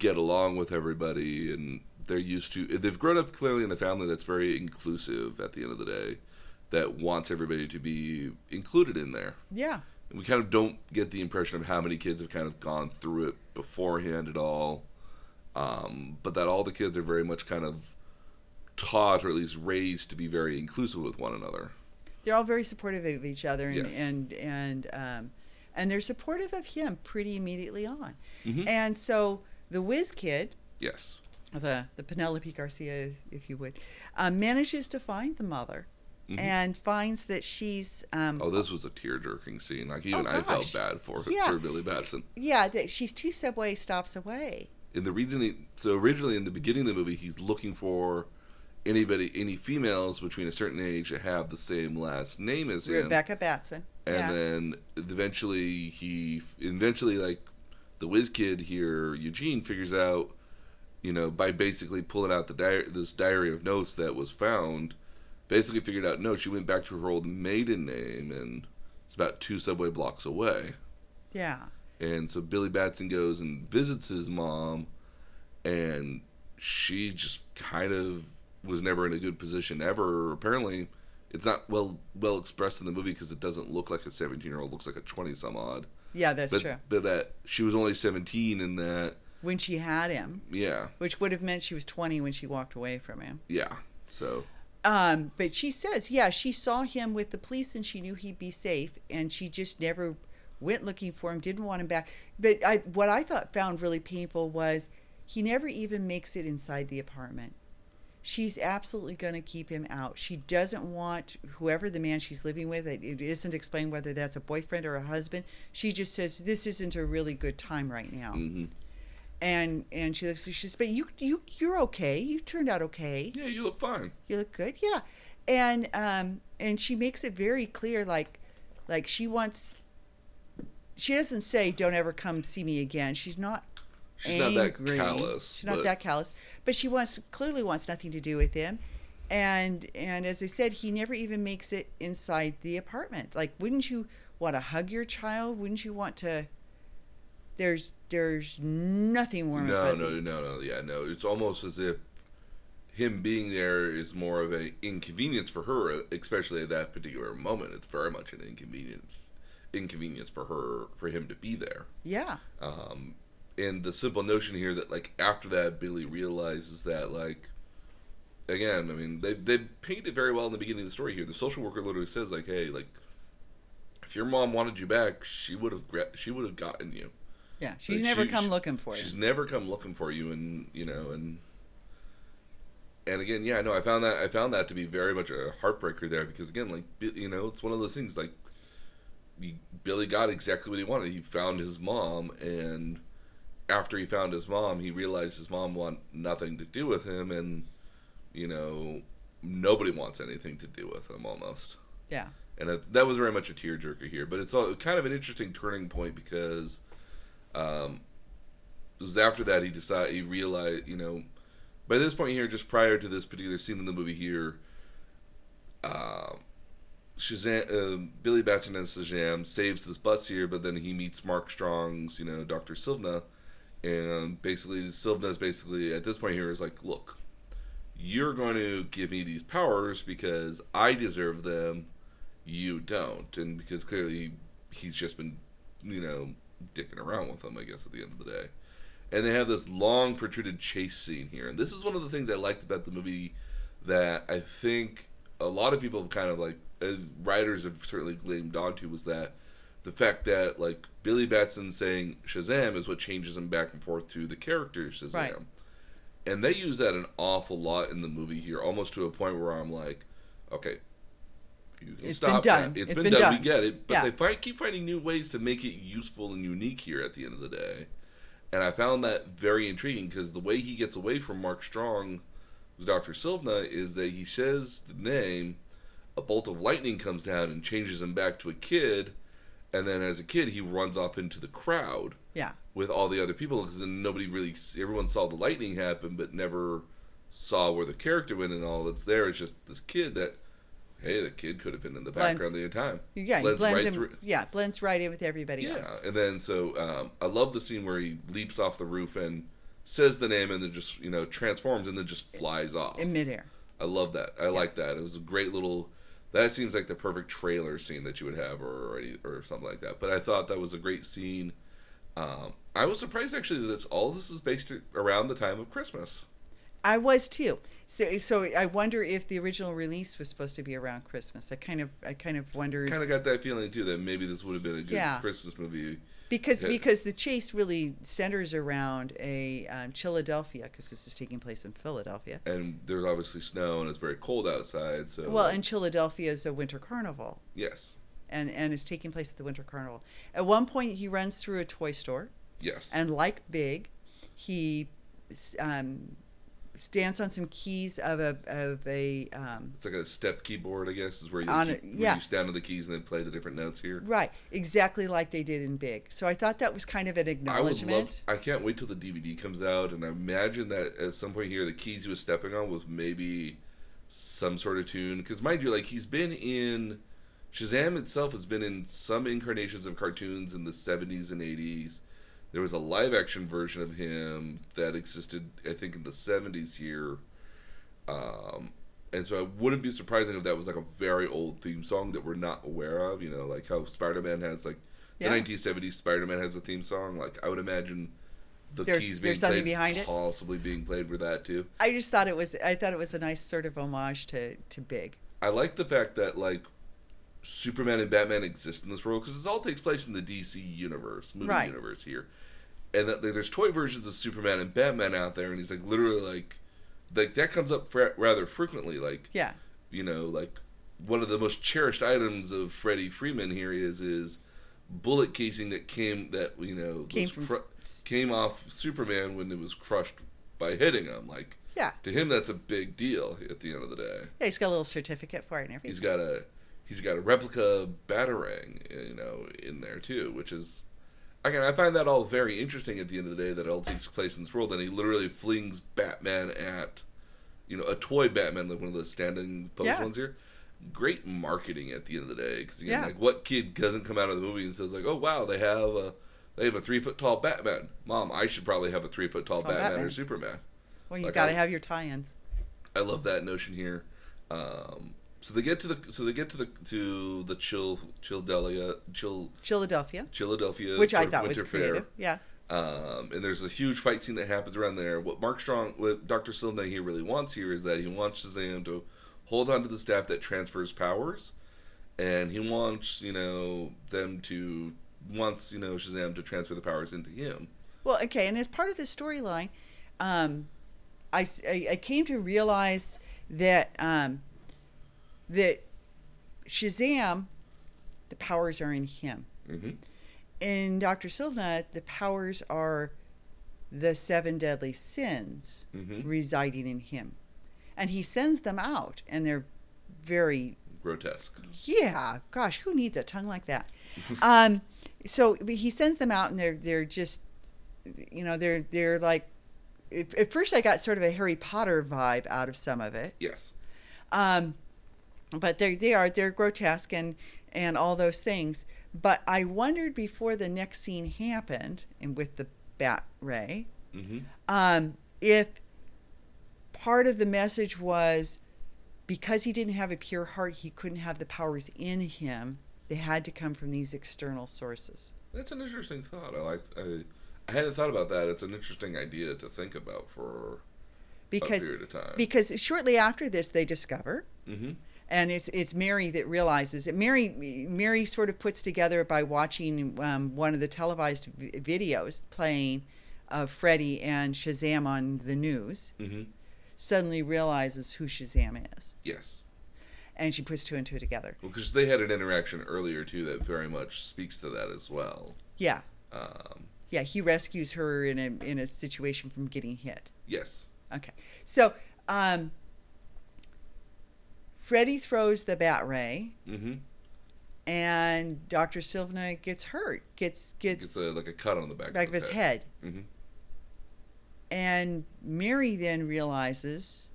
get along with everybody and they're used to they've grown up clearly in a family that's very inclusive at the end of the day that wants everybody to be included in there Yeah. and we kind of don't get the impression of how many kids have kind of gone through it beforehand at all um, but that all the kids are very much kind of taught or at least raised to be very inclusive with one another They're all very supportive of each other, and Yes. and and um, and they're supportive of him pretty immediately on. Mhm. And so the whiz kid, yes the the Penelope Garcia, if you would, um, manages to find the mother, Mhm. and finds that she's um, Oh, this was a tear-jerking scene. Like even Oh, I felt bad for her, Yeah. for Billy Batson. yeah that she's two subway stops away. And the reason he so originally in the beginning of the movie he's looking for anybody any females between a certain age that have the same last name as him. Rebecca Batson. And yeah. then eventually he eventually like the whiz kid here Eugene figures out you know by basically pulling out the diary this diary of notes that was found basically figured out no she went back to her old maiden name and it's about two subway blocks away. yeah. And so Billy Batson goes and visits his mom, and she just kind of was never in a good position ever. Apparently, it's not well well expressed in the movie because it doesn't look like a 17 year old, looks like a 20 some odd. Yeah, that's but true. but that she was only 17 and that When she had him, yeah which would have meant she was 20 when she walked away from him. yeah so Um, but she says, yeah, she saw him with the police and she knew he'd be safe, and she just never went looking for him, didn't want him back. But I, what I thought found really painful was he never even makes it inside the apartment. She's absolutely going to keep him out. She doesn't want whoever the man she's living with. It isn't explained whether that's a boyfriend or a husband. She just says this isn't a really good time right now. hmm And and she looks. She says, "But you you you're okay. You turned out okay." yeah you look fine. You look good? Yeah. And um and she makes it very clear like like she wants she doesn't say don't ever come see me again. She's not she's not that callous she's not but- that callous. But she wants clearly wants nothing to do with him. And and as i said he never even makes it inside the apartment. Like wouldn't you want to hug your child? Wouldn't you want to there's there's nothing warm no no no no yeah no. It's almost as if him being there is more of a inconvenience for her especially at that particular moment. It's very much an inconvenience inconvenience for her for him to be there. Yeah. Um and the simple notion here that like after that billy realizes that like again i mean they they paint it very well in the beginning of the story here. The social worker literally says like hey like if your mom wanted you back she would have she would have gotten you yeah she's Like, never she- come looking for you She's never come looking for you, and you know, and and again, yeah, no, I found that I found that to be very much a heartbreaker there because again, like you know, it's one of those things like he, Billy got exactly what he wanted. He found his mom, and after he found his mom, he realized his mom want nothing to do with him, and you know, nobody wants anything to do with him almost yeah and it, that was very much a tearjerker here. But it's all, kind of an interesting turning point because um, it was after that he decided he realized, you know, by this point here, just prior to this particular scene in the movie here, uh, Shazam, uh, Billy Batson as Shazam saves this bus here, but then he meets Mark Strong's, you know, Doctor Sivana, and basically Sivana's basically at this point here is like, look. You're going to give me these powers because I deserve them you don't, and because clearly he's just been, you know, dicking around with them. I guess at the end of the day, and they have this long protruded chase scene here, and this is one of the things I liked about the movie that I think a lot of people have kind of like uh, writers have certainly gleamed onto was that the fact that like Billy Batson saying Shazam is what changes him back and forth to the character Shazam. Right. And they use that an awful lot in the movie here, almost to a point where I'm like, okay, you can It's been stop done. that. It's been, been done. done. We get it. But Yeah. they find, keep finding new ways to make it useful and unique here at the end of the day. And I found that very intriguing because the way he gets away from Mark Strong, who's Dr. Sivana, is that he says the name, a bolt of lightning comes down and changes him back to a kid, and then as a kid he runs off into the crowd yeah with all the other people because then nobody really everyone saw the lightning happen but never saw where the character went and all that's there is just this kid that hey, the kid could have been in the Blends- background the entire time. Yeah, Blends blends right in, through- yeah, blends right in with everybody Yeah, else. Yeah, and then so um, I love the scene where he leaps off the roof and says the name and then just you know transforms and then just flies off. In midair. I love that. I like that. It was a great little. That seems like the perfect trailer scene that you would have, or or, or something like that. But I thought that was a great scene. Um, I was surprised actually that this, all this is based around the time of Christmas. I was too. So, so I wonder if the original release was supposed to be around Christmas. I kind of, I kind of wondered Kind of got that feeling too that maybe this would have been a good Yeah. Christmas movie. because Yeah. because the chase really centers around a um, Philadelphia because this is taking place in Philadelphia. And there's obviously snow and it's very cold outside. So Well, and Philadelphia is a winter carnival, yes, and and it's taking place at the winter carnival. At one point, he runs through a toy store, yes, and like Big, he um, stands on some keys of a of a um, it's like a step keyboard, I guess, is where you, On keep- it, where yeah. you stand on the keys and then play the different notes here. right, exactly like they did in Big. So I thought that was kind of an acknowledgement. I would love. I can't wait till the DVD comes out, and I imagine that at some point here, the keys he was stepping on was maybe some sort of tune. Because mind you, like he's been in Shazam itself has been in some incarnations of cartoons in the '70s and '80s. There was a live action version of him that existed, I think, in the '70s here. Um, and so I wouldn't be surprising if that was like a very old theme song that we're not aware of. You know, like how Spider Man has like Yeah. the 1970s Spider Man has a theme song. Like I would imagine the There's- keys being played, behind it? possibly being played for that too. I just thought it was I thought it was a nice sort of homage to to Big. I like the fact that like Superman and Batman exist in this world because this all takes place in the DC universe, movie Right. universe here, and that there's toy versions of Superman and Batman out there, and he's like literally like, like that comes up fre- rather frequently. Like Yeah. you know, like one of the most cherished items of Freddie Freeman here is is bullet casing that came that you know Came from came off Superman when it was crushed by hitting him. Like Yeah. to him, that's a big deal at the end of the day. Yeah, he's got a little certificate for it and everything. He's got a he's got a replica batarang, you know, in there too, which is again I find that all very interesting. At the end of the day, that it all takes place in this world, and he literally flings Batman at you know a toy Batman, like one of the standing pose Yeah. ones here. Great marketing at the end of the day, because Yeah. like what kid doesn't come out of the movie and says like, oh wow, they have a they have a three foot tall Batman. Mom, I should probably have a three foot tall Tall Batman, Batman. or Superman. well, you've like got to have your tie-ins. I love that notion here. Um, so they get to the so they get to the to the chill Childelia chill Philadelphia, Philadelphia, which I thought was creative. Yeah. Um, and there's a huge fight scene that happens around there. What Mark Strong, what Doctor Silva he really wants here is that he wants Shazam to hold on to the staff that transfers powers, and he wants you know them to wants you know Shazam to transfer the powers into him. Well, okay, and as part of the storyline, um, I, I- I came to realize that um, that Shazam, the powers are in him. hmm In Doctor Silva, the powers are the seven deadly sins hmm residing in him, and he sends them out, and they're very Grotesque. yeah gosh who needs a tongue like that um so he sends them out and they're they're just you know they're they're like at at first i got sort of a harry potter vibe out of some of it Yes. um but they they are they're grotesque and and all those things but i wondered before the next scene happened and with the bat ray hmm um, if part of the message was because he didn't have a pure heart, he couldn't have the powers in him. They had to come from these external sources. That's an interesting thought. I like. I, I hadn't thought about that. It's an interesting idea to think about for Because a period of time. because shortly after this, they discover, hmm and it's it's Mary that realizes it. Mary Mary sort of puts together by watching um, one of the televised v- videos playing of Freddy and Shazam on the news. hmm Suddenly realizes who Shazam is, Yes. and she puts two and two together. Well, because they had an interaction earlier too that very much speaks to that as well. Yeah, Um, Yeah, he rescues her in a in a situation from getting hit. yes. Okay, so um, Freddy throws the bat ray, hmm and Doctor Sivana gets hurt, gets gets Gets a, like a cut on the back, back of his head, hmm and Mary then realizes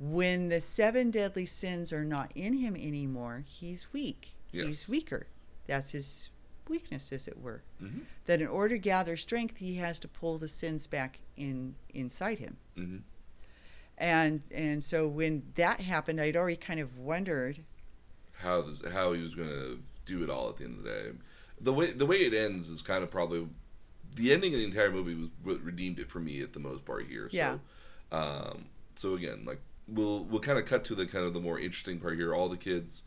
when the seven deadly sins are not in him anymore, he's weak. Yes. He's weaker. That's his weakness, as it were. Mm-hmm. That in order to gather strength, he has to pull the sins back in inside him. Mm-hmm. And and so when that happened, I'd already kind of wondered. How this, how he was going to do it all at the end of the day. The way the way it ends is kind of probably the ending of the entire movie was what redeemed it for me at the most part here. Yeah. So, um, so again, like we'll we'll kind of cut to the kind of the more interesting part here. All the kids,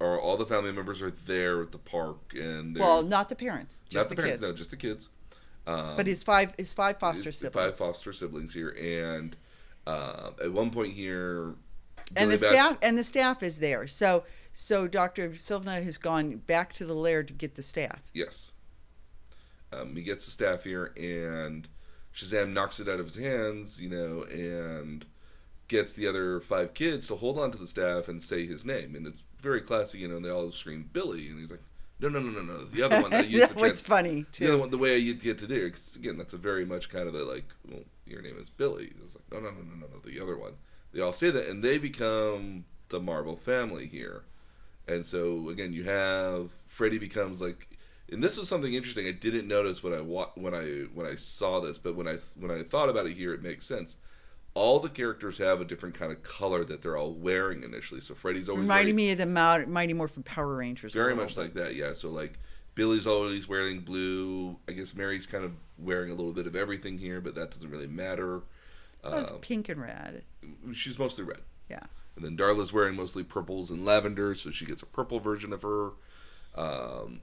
or all the family members are there at the park, and Well, not the parents, just not the, the, parents, kids. no, just the kids. Um, but his five his five foster his siblings. five foster siblings here, and uh, at one point here, and the Bat- staff and the staff is there. So so Dr. Sivana has gone back to the lair to get the staff. Yes. Um, he gets the staff here, and Shazam knocks it out of his hands, you know, and gets the other five kids to hold on to the staff and say his name. And it's very classy, you know, and they all scream Billy, and he's like, no, no, no, no, no, the other one that I used that to was trans- funny the other too. one, the way I used to get to do it, because again, that's a very much kind of a like, well, your name is Billy. It's like, no, no, no, no, no, no, the other one. They all say that, and they become the Marvel family here. And so again, you have Freddy becomes like, and this was something interesting I didn't notice when I wa- when I when I saw this, but when I when I thought about it here, it makes sense. All the characters have a different kind of color that they're all wearing initially. So Freddy's always Reminding me of the Mighty Morphin Power Rangers. very much bit. like that, yeah. So like Billy's always wearing blue. I guess Mary's kind of wearing a little bit of everything here, but that doesn't really matter. Oh, it's Uh, pink and red. she's mostly red. Yeah. And then Darla's wearing mostly purples and lavender, so she gets a purple version of her. Um,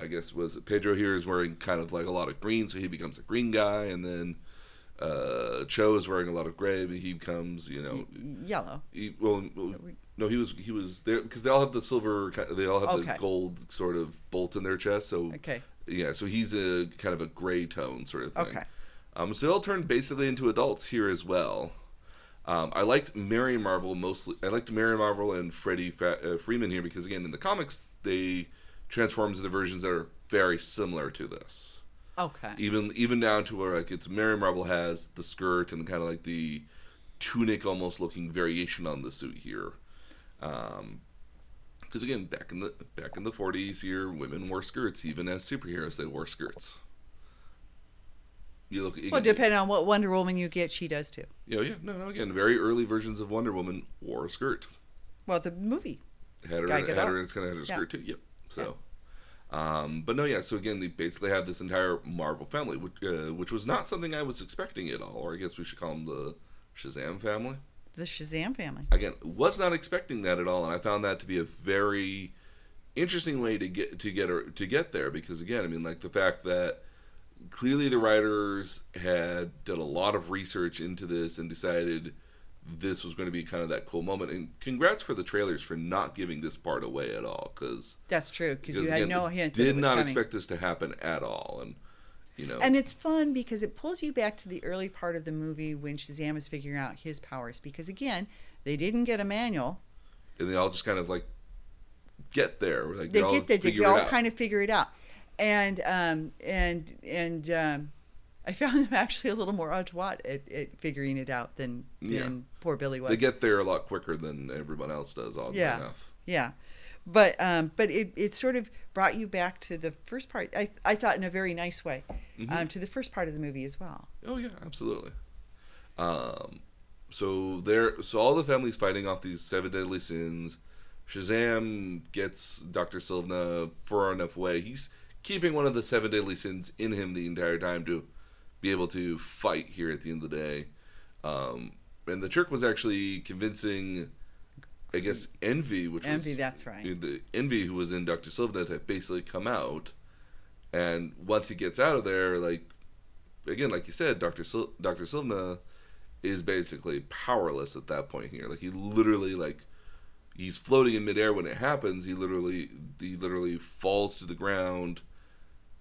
I guess was Pedro here is wearing kind of like a lot of green, so he becomes a green guy, and then uh, Cho is wearing a lot of gray, but he becomes you know yellow. he, well, well, no, he was he was there because they all have the silver, they all have the gold sort of bolt in their chest. So Okay. yeah, so he's a kind of a gray tone sort of thing. Okay. Um, so they all turned basically into adults here as well. Um, I liked Mary Marvel mostly. I liked Mary Marvel and Freddie Fa- uh, Freeman here because again in the comics they transform into the versions that are very similar to this Okay. even even down to where like it's Mary Marvel has the skirt and kind of like the tunic almost looking variation on the suit here. Um, because again, back in the back in the forties, here women wore skirts. Even as superheroes, they wore skirts. You look. you Well, can- depending on what Wonder Woman you get, she does too. Yeah, yeah, no, no. Again, very early versions of Wonder Woman wore a skirt. Well, the movie. Had her, had her, it's kind of had a Yeah. skirt too. Yep. So, um, but no, yeah. So again, they basically have this entire Marvel family, which, uh, which was not something I was expecting at all. Or I guess we should call them the Shazam family. The Shazam family. Again, was not expecting that at all, and I found that to be a very interesting way to get to get her to get there. Because again, I mean, like the fact that clearly the writers had done a lot of research into this and decided this was going to be kind of that cool moment. And congrats for the trailers for not giving this part away at all, because That's true because you had no hint. Did not coming. expect this to happen at all, and you know, And it's fun because it pulls you back to the early part of the movie when Shazam is figuring out his powers. Because again, they didn't get a manual. and they all just kind of like get there. Like They all get that they all kind of figure it out. And um and and um I found them actually a little more adroit at, at figuring it out than than Yeah. Poor Billy was. They get there a lot quicker than everyone else does. Oddly Yeah. enough. Yeah. But um, but it, it sort of brought you back to the first part. I, I thought in a very nice way, Mhm. um, to the first part of the movie as well. Oh yeah, absolutely. Um, so there, so all the families fighting off these seven deadly sins. Shazam gets Doctor Sivana far enough away. He's keeping one of the seven deadly sins in him the entire time to be able to fight here at the end of the day. Um, and the trick was actually convincing, I guess, Envy, which Envy, was that's right. the Envy who was in Doctor Sivana to basically come out. And once he gets out of there, like again, like you said, Doctor Sil- Doctor Sivana is basically powerless at that point here. Like he literally like he's floating in midair when it happens. He literally he literally falls to the ground,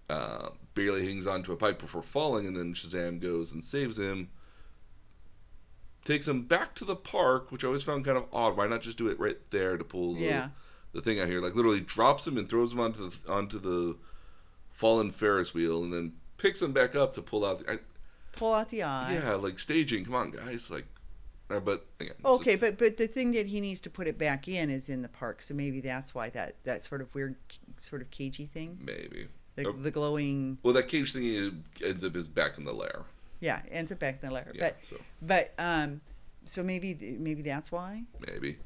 uh, barely hangs onto a pipe before falling, and then Shazam goes and saves him. Takes him back to the park, which I always found kind of odd. Why not just do it right there to pull the, Yeah. the thing out here? Like literally drops him and throws him onto the onto the fallen Ferris wheel, and then picks him back up to pull out. The, I, Pull out the eye. yeah, like staging. Come on, guys. Like, Uh, but again, Okay, but but the thing that he needs to put it back in is in the park, so maybe that's why that that sort of weird, sort of cagey thing, maybe. the, the glowing, Well, that cage thing ends up is back in the lair. Yeah, ends up back in the lair. Yeah, but so but um, so maybe maybe that's why. maybe.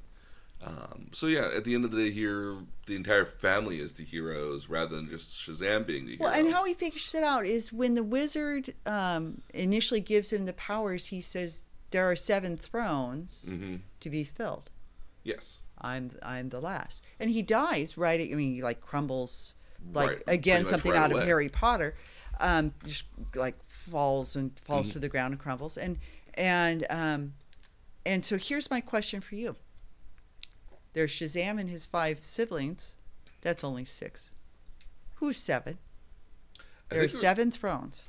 Um, so yeah, at the end of the day, here the entire family is the heroes rather than just Shazam being the hero. Well, and how he figures it out is when the wizard um, initially gives him the powers, he says there are seven thrones hmm to be filled. Yes. I'm I'm the last, and he dies right. At, I mean, he like crumbles, like Right, again something right out away. of Harry Potter, um, just like falls and falls Mhm. to the ground and crumbles, and and um, and so here's my question for you. There's Shazam and his five siblings. That's only six. Who's seven? There are seven thrones.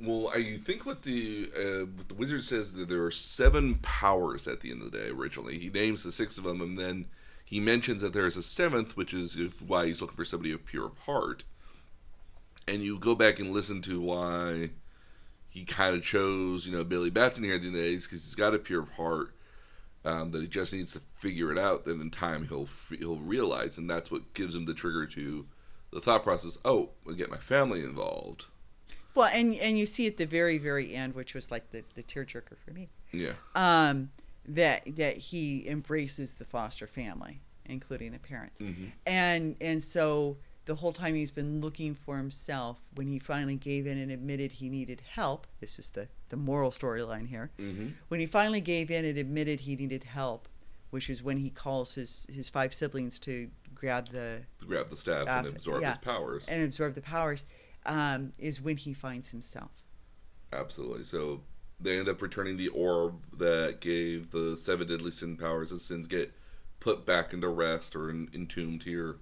Well, I think what the uh, what the wizard says that there are seven powers at the end of the day. Originally, he names the six of them, and then he mentions that there is a seventh, which is if, why he's looking for somebody of pure heart. And you go back and listen to why he kind of chose, you know, Billy Batson here at the end of the day, because he's got a pure heart. Um, that he just needs to figure it out. Then in time he'll he'll realize, and that's what gives him the trigger to the thought process. Oh, I'll get my family involved. Well, and and you see at the very very end, which was like the the tearjerker for me. Yeah. um, that that he embraces the foster family, including the parents, Mhm. and and so the whole time he's been looking for himself. When he finally gave in and admitted he needed help, this is the the moral storyline here. Mm-hmm. When he finally gave in and admitted he needed help, which is when he calls his his five siblings to grab the grab the staff Staff, and absorb yeah. his powers. and absorb the powers, um, is when he finds himself. Absolutely. So they end up returning the orb that gave the seven deadly sin powers. The sins get put back into rest or in, entombed here.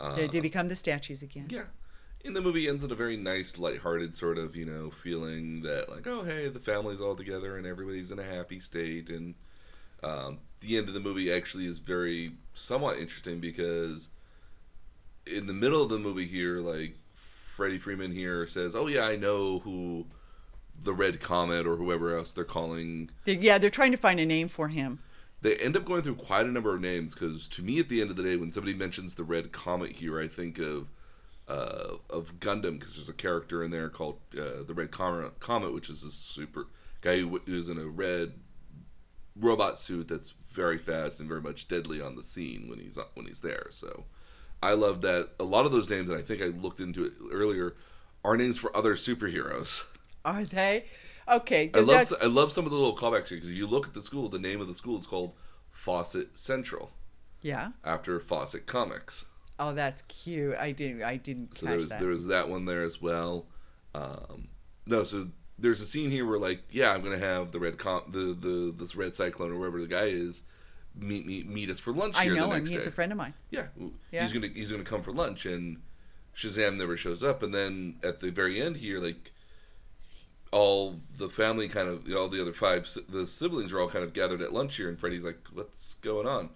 Uh, they, they become the statues again. yeah. In the movie ends in a very nice, lighthearted sort of, you know, feeling that like, oh hey, the family's all together and everybody's in a happy state. And um, the end of the movie actually is very somewhat interesting because in the middle of the movie here, like Freddie Freeman here says, "Oh yeah, I know who the Red Comet or whoever else they're calling." Yeah, they're trying to find a name for him. They end up going through quite a number of names because to me, at the end of the day, when somebody mentions the Red Comet here, I think of uh, of Gundam because there's a character in there called uh, the Red Comet, Comet, which is a super guy who who's in a red robot suit that's very fast and very much deadly on the scene when he's when he's there. So I love that a lot of those names, and I think I looked into it earlier, are names for other superheroes. Are they? Okay, I love that's I love some of the little callbacks here because you look at the school, the name of the school is called Fawcett Central yeah. after Fawcett Comics. Oh, that's cute. I didn't. I didn't So catch there was that. there was that one there as well. Um, no, so there's a scene here where like, yeah, I'm gonna have the red com the the this red cyclone or wherever the guy is meet meet meet us for lunch I know him. He's day. a friend of mine. Yeah, Yeah. he's gonna he's gonna come for lunch, and Shazam never shows up. And then at the very end here, like all the family kind of all the other five the siblings are all kind of gathered at lunch here, and Freddy's like, "What's going on?"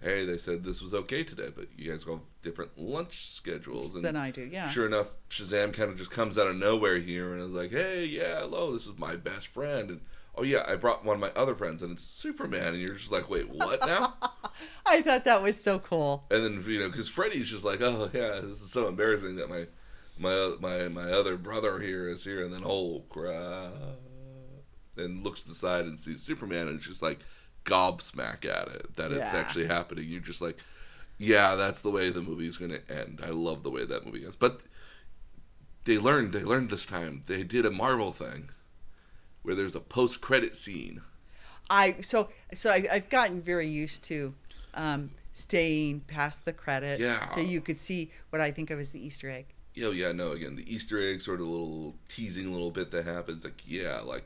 Hey, they said this was okay today, but you guys have different lunch schedules. And Than I do. Yeah. sure enough, Shazam kind of just comes out of nowhere here and is like, "Hey, yeah, hello, this is my best friend." And oh yeah, I brought one of my other friends, and it's Superman. And you're just like, "Wait, what now?" I thought that was so cool. And then you know, because Freddy's just like, oh yeah, this is so embarrassing that my my my my other brother here is here, and then oh crap, and looks to the side and sees Superman, and just like gobsmack at it that it's Yeah. actually happening. You're just like, yeah, that's the way the movie's going to end. I love the way that movie ends, but they learned they learned this time. They did a Marvel thing where there's a post credit scene. I so so I, I've gotten very used to um, staying past the credits, Yeah. so you could see what I think of as the Easter egg. Yo, yeah, no, again, the Easter egg sort of little teasing little bit that happens, like, yeah, like,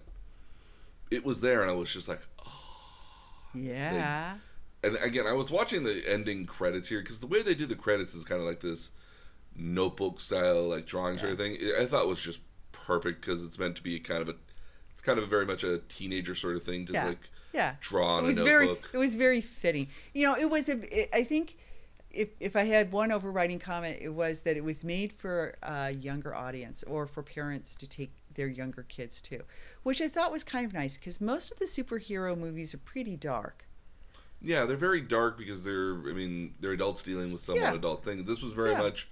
it was there, and I was just like, oh. Yeah. And again, I was watching the ending credits here, because the way they do the credits is kind of like this notebook style, like, drawing sort of thing. I thought was just perfect, because it's meant to be kind of a, it's kind of a very much a teenager sort of thing to, Yeah. like, Yeah. draw on it was a very notebook. it was very fitting. You know, it was a it, I think if if I had one overriding comment, it was that it was made for a younger audience or for parents to take their younger kids to, which I thought was kind of nice because most of the superhero movies are pretty dark. Yeah, they're very dark because they're. I mean, they're adults dealing with somewhat Yeah. adult things. This was very Yeah. much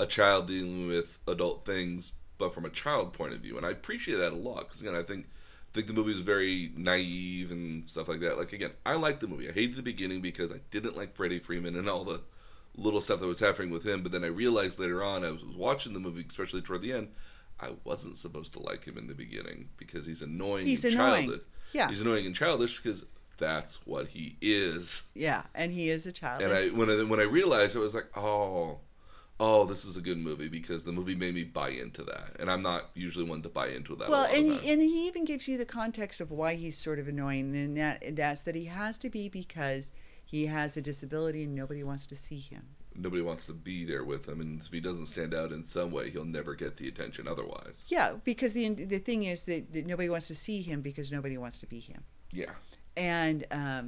a child dealing with adult things, but from a child point of view, and I appreciate that a lot because again, I think think the movie was very naive and stuff like that. Like again, I liked the movie. I hated the beginning because I didn't like Freddie Freeman and all the little stuff that was happening with him. But then I realized later on, I was watching the movie, especially toward the end, I wasn't supposed to like him in the beginning because he's annoying. He's and annoying. childish. Yeah, He's annoying and childish because that's what he is. yeah, and he is a child. And I when I when I realized it I was like, oh, oh, this is a good movie because the movie made me buy into that, and I'm not usually one to buy into that. well, and and he even gives you the context of why he's sort of annoying, and that that's that he has to be because he has a disability and nobody wants to see him. nobody wants to be there with him, and if he doesn't stand out in some way, he'll never get the attention otherwise. Yeah, because the the thing is that, that nobody wants to see him because nobody wants to be him. Yeah, and um,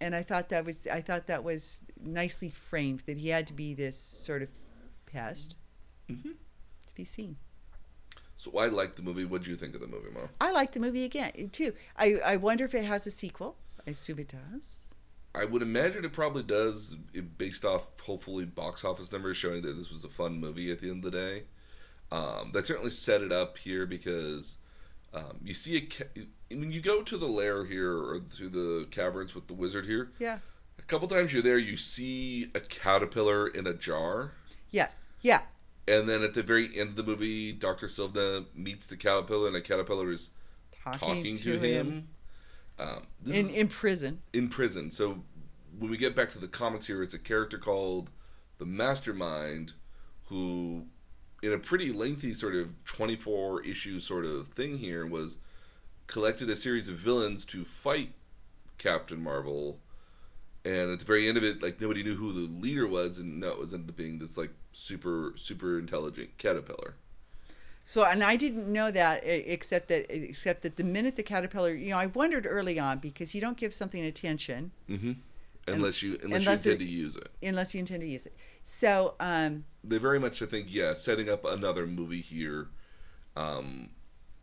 and I thought that was I thought that was nicely framed that he had to be this sort of pest hmm to be seen. so I liked the movie. What do you think of the movie, Mom? I like the movie again too. I I wonder if it has a sequel. I assume it does. I would imagine it probably does, based off hopefully box office numbers showing that this was a fun movie at the end of the day. Um, that certainly set it up here because um, you see a ca- when you go to the lair here or to the caverns with the wizard here. Yeah. A couple times you're there, you see a caterpillar in a jar, Yes. Yeah. and then at the very end of the movie, Doctor Sivana meets the caterpillar, and the caterpillar is Talking, talking, to, him. Um, this in in prison. in prison. So when we get back to the comics here, it's a character called the Mister Mind, who, in a pretty lengthy sort of twenty-four issue sort of thing here, was collected a series of villains to fight Captain Marvel. And at the very end of it, like nobody knew who the leader was, and no, it was ended up being this like super super intelligent caterpillar. So and I didn't know that except that except that the minute the caterpillar, you know, I wondered early on because you don't give something attention Mm-hmm. Unless you unless, unless you it- intend to use it. unless you intend to use it. So um, they very much I think yeah setting up another movie here um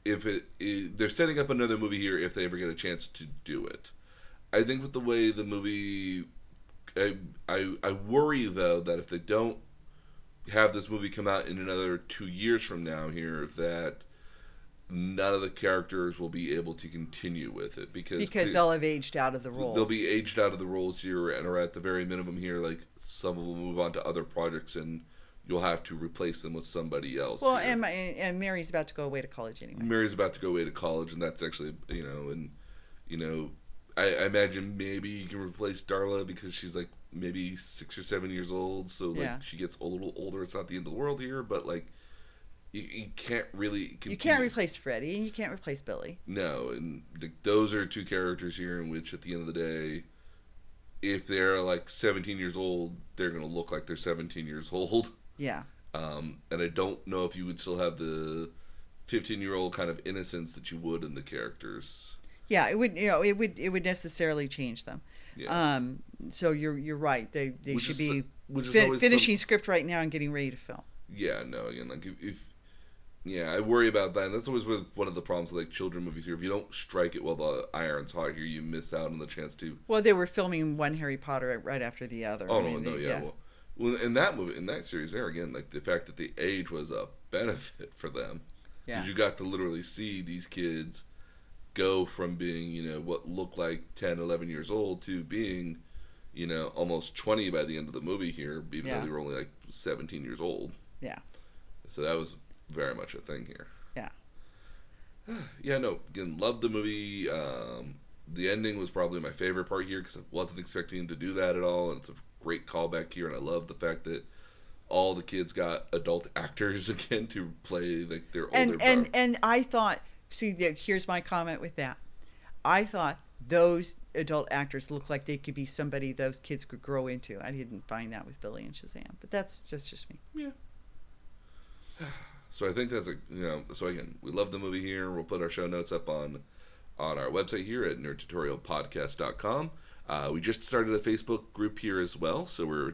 if it, it they're setting up another movie here if they ever get a chance to do it I think with the way the movie I I, I worry though that if they don't have this movie come out in another 2 years from now here that none of the characters will be able to continue with it because because they- they'll have aged out of the roles. They'll be aged out of the roles here, and are at the very minimum here. Like some will move on to other projects, and you'll have to replace them with somebody else. well, here. and my, and Mary's about to go away to college anyway. Mary's about to go away to college, and that's actually you know, and you know, I, I imagine maybe you can replace Darla because she's like maybe six or seven years old, so like Yeah. she gets a little older. It's not the end of the world here, but like you, you can't really. You can't replace Freddie and you can't replace Billy. No, and th- those are two characters here in which, at the end of the day, if they're like 17 years old, they're going to look like they're 17 years old. Yeah. Um, and I don't know if you would still have the 15 year old kind of innocence that you would in the characters. Yeah, it would you know, it would it would necessarily change them. Yeah. Um so you're you're right. They they Which should is- be which is fin- some- finishing script right now and getting ready to film. yeah, no, again, like if, if. Yeah, I worry about that. And that's always with one of the problems with like children movies here. If you don't strike it while the iron's hot here, you miss out on the chance to Well, they were filming one Harry Potter right after the other. Oh I no, mean, no, they- yeah. Well, well, in that movie, in that series, there again, like the fact that the age was a benefit for them, yeah. because you got to literally see these kids go from being, you know, what looked like 10, 11 years old to being, you know, almost 20 by the end of the movie here, even Yeah. though they were only like 17 years old. Yeah. So that was very much a thing here. Yeah. yeah, no, again, loved the movie. Um, the ending was probably my favorite part here because I wasn't expecting to do that at all, and it's a great callback here. And I love the fact that all the kids got adult actors again to play like their older. and and and I thought, see, there- here's my comment with that. I thought those adult actors looked like they could be somebody those kids could grow into. I didn't find that with Billy and Shazam, but that's just just me. Yeah. So I think that's a you know. So again, we love the movie here. We'll put our show notes up on on our website here at nerdtutorialpodcast.com. Uh, we just started a Facebook group here as well, so we're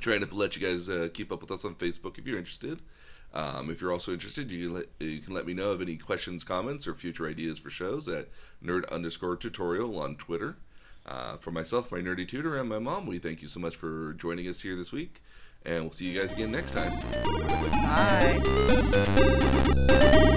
trying to let you guys uh, keep up with us on Facebook if you're interested. Um, if you're also interested, you can, let, you can let me know of any questions, comments, or future ideas for shows at nerd underscore tutorial on Twitter. Uh, for myself, my nerdy tutor, and my mom, we thank you so much for joining us here this week, and we'll see you guys again next time. Bye.